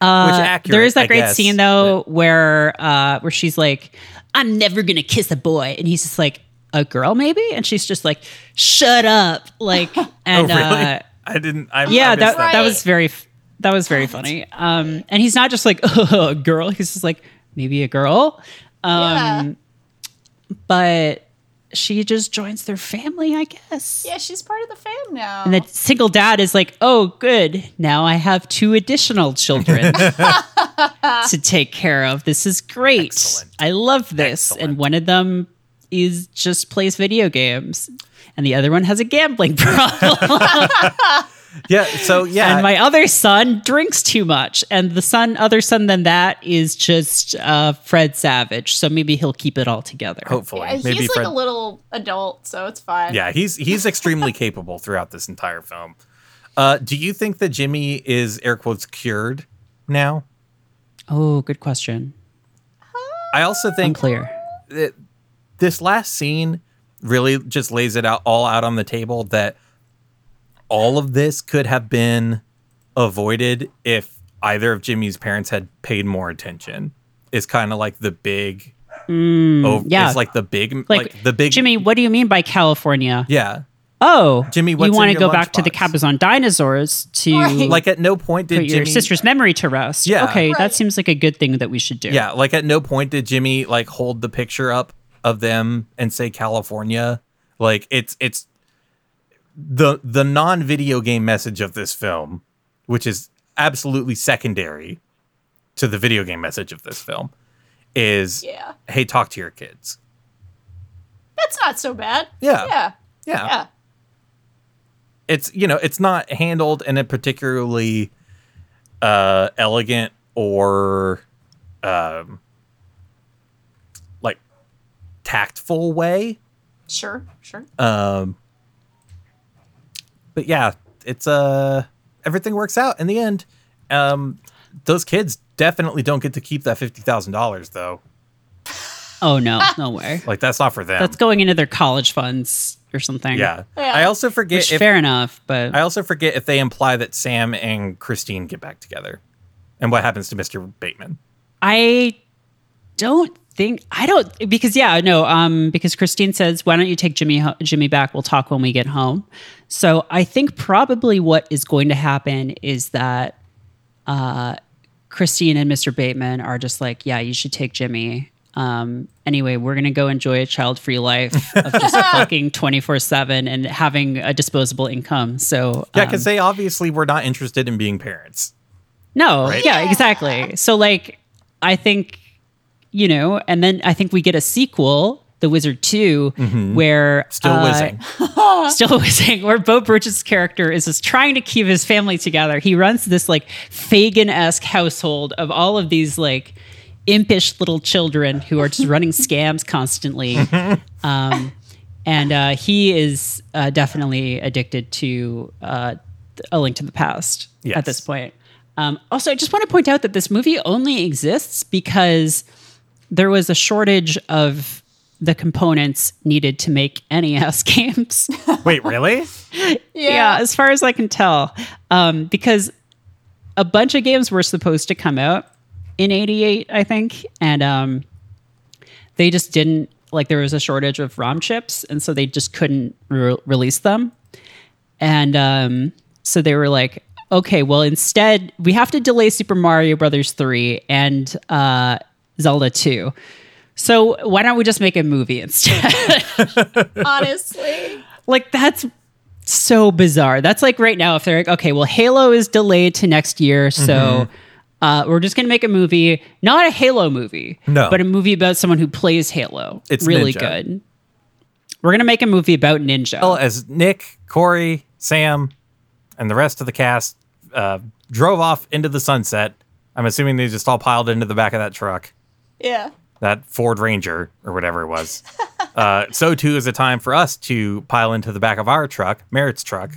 Uh, accurate. there is that I great guess, scene though where uh where she's like, "I'm never gonna kiss a boy," and he's just like, "A girl, maybe," and she's just like, "Shut up!" Like, (laughs) and oh really? uh, I didn't. I, yeah, I that missed that was very. that was very funny. Um, and he's not just like (laughs) a girl. He's just like maybe a girl. Yeah. Um, but she just joins their family, I guess. Yeah, she's part of the fam now. And the single dad is like, oh, good. Now I have two additional children (laughs) to take care of. This is great. Excellent. I love this. Excellent. And one of them is just plays video games. And the other one has a gambling (laughs) problem. (laughs) Yeah. So yeah. and my other son drinks too much. And the son, other son than that is just uh, Fred Savage. So maybe he'll keep it all together. hopefully, Yeah, maybe he's Fred. like a little adult, so it's fine. yeah, he's he's extremely (laughs) capable throughout this entire film. Uh, do you think that Jimmy is air quotes cured now? Oh, good question. I also think Unclear. that this last scene really just lays it out all out on the table that all of this could have been avoided if either of Jimmy's parents had paid more attention. Is kind of like the big, oh, yeah. it's like the big, like, Like, the big Jimmy, what do you mean by California? Yeah, Oh, Jimmy, what's you want to go back to the lunchbox? Cabazon dinosaurs to Right. like at no point did put your sister's memory to rest. Yeah. Okay, Right. that seems like a good thing that we should do. Yeah, like at no point did Jimmy like hold the picture up of them and say California. Like it's it's the the non-video game message of this film, which is absolutely secondary to the video game message of this film, is Yeah. hey, talk to your kids. That's not so bad. Yeah. Yeah. Yeah. Yeah. It's you know, it's not handled in a particularly uh elegant or um like tactful way. Sure. Sure. Um, but yeah, it's uh everything works out in the end. Um, those kids definitely don't get to keep that fifty thousand dollars though. Oh no, no way. (laughs) Like that's not for them. That's going into their college funds or something. yeah. Yeah. I also forget Which if fair enough, but I also forget if they imply that Sam and Christine get back together, and what happens to Mister Bateman. I don't think I don't because yeah no um because Christine says why don't you take Jimmy Jimmy back we'll talk when we get home so I think probably what is going to happen is that uh Christine and Mr. Bateman are just like yeah you should take Jimmy um anyway we're gonna go enjoy a child free life of just (laughs) fucking 24 7 and having a disposable income so Yeah, um, because they obviously were not interested in being parents. no, Right? yeah, exactly. So like I think you know, and then I think we get a sequel, The Wizard 2, where Mm-hmm. Still uh, whizzing. (laughs) Still whizzing, where Beau Bridges' character is just trying to keep his family together. He runs this like Fagin-esque household of all of these like impish little children who are just running (laughs) scams constantly. (laughs) Um, and uh, he is uh, definitely addicted to uh, a link to the past Yes. at this point. Um, also, I just want to point out that this movie only exists because there was a shortage of the components needed to make NES (laughs) games. Wait, really? (laughs) yeah. as far as I can tell, um, because a bunch of games were supposed to come out in '88, I think, and um, they just didn't. Like, there was a shortage of ROM chips, and so they just couldn't re- release them. And um, so they were like, okay, well, instead, we have to delay Super Mario Brothers 3 and uh, Zelda 2. So why don't we just make a movie instead? (laughs) Honestly. like, that's so bizarre. That's like right now, if they're like, okay, well, Halo is delayed to next year. So. Uh, we're just gonna make a movie, not a Halo movie, No. but a movie about someone who plays Halo. It's really Ninja. good. We're gonna make a movie about Ninja. Well, as Nick, Corey, Sam, and the rest of the cast uh, drove off into the sunset, I'm assuming they just all piled into the back of that truck, Yeah. that Ford Ranger or whatever it was. (laughs) uh, so too is a time for us to pile into the back of our truck, Merritt's truck,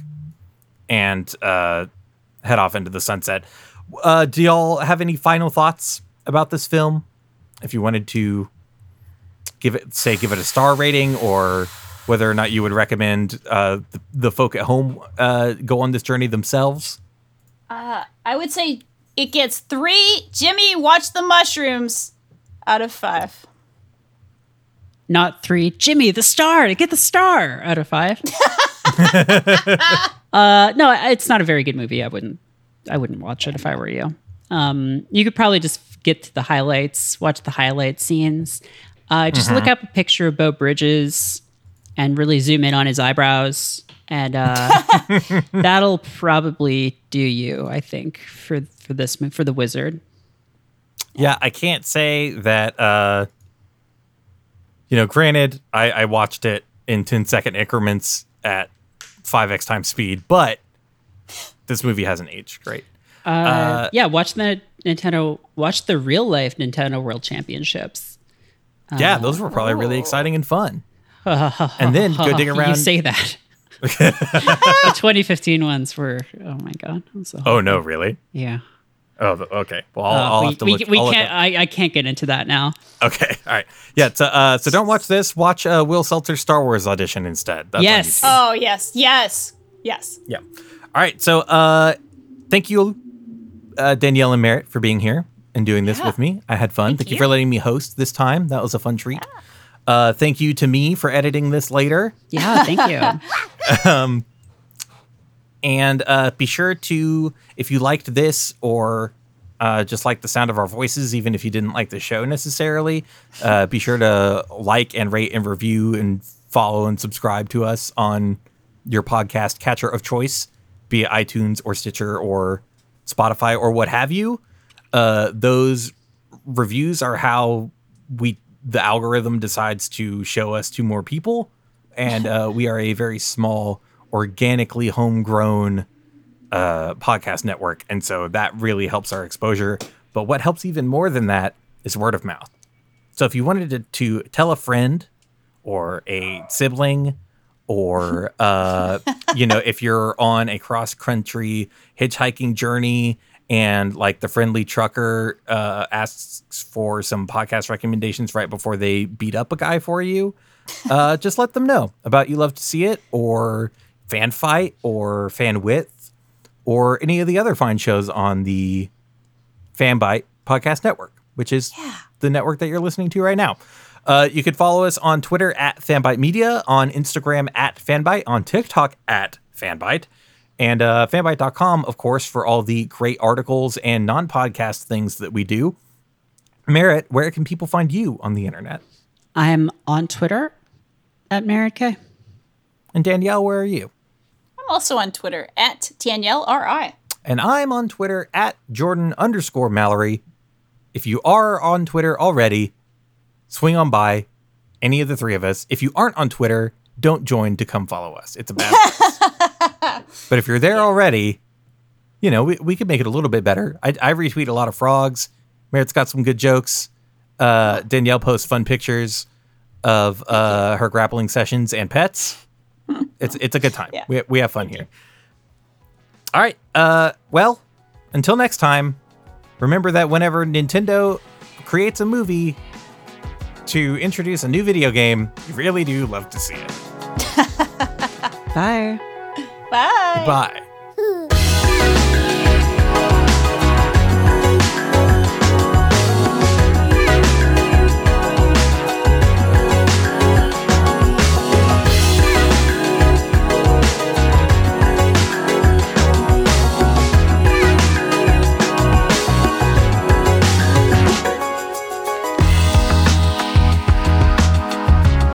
and uh, head off into the sunset. Uh, do y'all have any final thoughts about this film? If you wanted to give it, say, give it a star rating, or whether or not you would recommend uh, the, the folk at home uh, go on this journey themselves. I would say it gets three Jimmy watch the mushrooms out of five. not three. Jimmy, the star, get the star out of five. (laughs) uh, no, it's not a very good movie. I wouldn't I wouldn't watch it if I were you. Um, you could probably just get to the highlights, watch the highlight scenes. Uh, just look up a picture of Beau Bridges and really zoom in on his eyebrows, and uh, (laughs) that'll probably do you. I think for for this mo- for the wizard. Yeah, I can't say that. Uh, you know, granted, I, I watched it in 10 second increments at 5x times speed, but this movie hasn't aged great. Uh, yeah, watch the Nintendo. Watch the real life Nintendo World Championships. yeah, those were probably really exciting and fun. (laughs) and then go dig around. You say that. (laughs) the 2015 ones were. Oh my god. So- oh no, really? yeah. Oh, okay. Well, I'll, Uh, I'll we have to look. we I'll can't. up- I, I can't get into that now. Okay, (laughs) all right. Yeah, so uh, so don't watch this. Watch uh, Will Seltzer's Star Wars audition instead. That's Yes. Oh yes, yes, yes. Yeah. All right. So uh, thank you, uh, Danielle and Merritt, for being here and doing this Yeah. with me. I had fun. Thank, you. you. for letting me host this time. That was a fun treat. Uh, thank you to me for editing this later. Yeah. Thank you. (laughs) And uh, be sure to, if you liked this or uh, just like the sound of our voices, even if you didn't like the show necessarily, uh, be sure to like and rate and review and follow and subscribe to us on your podcast catcher of choice, be it iTunes or Stitcher or Spotify or what have you. Uh, those reviews are how we the algorithm decides to show us to more people, and uh, we are a very small, organically homegrown uh, podcast network, and so that really helps our exposure. But what helps even more than that is word of mouth. So if you wanted to, to tell a friend or a sibling, or (laughs) uh, you know, if you're on a cross country hitchhiking journey and like the friendly trucker uh, asks for some podcast recommendations right before they beat up a guy for you, uh, just let them know about you love to see it or fan fight or fan width or any of the other fine shows on the Fanbyte podcast network, which is the network that you're listening to right now. Uh, you can follow us on Twitter at Fanbyte Media, on Instagram at Fanbyte, on TikTok at Fanbyte, and uh, fanbyte.com, of course, for all the great articles and non podcast things that we do. Merritt, where can people find you on the internet? I'm on Twitter at Merritt K. And Danielle, where are you? Also on Twitter at Danielle Ri. And I'm on Twitter at Jordan underscore Mallory. If you are on Twitter already, swing on by any of the three of us. If you aren't on Twitter, don't join to come follow us. It's a bad place. (laughs) but if you're there already, you know, we, we could make it a little bit better. I, I retweet a lot of frogs. Merritt's got some good jokes. Uh, Danielle posts fun pictures of uh, her grappling sessions and pets. It's it's a good time. Yeah. We, we have fun here. All right. Uh, well, until next time, remember that whenever Nintendo creates a movie to introduce a new video game, you really do love to see it. (laughs) Bye. Bye. Bye.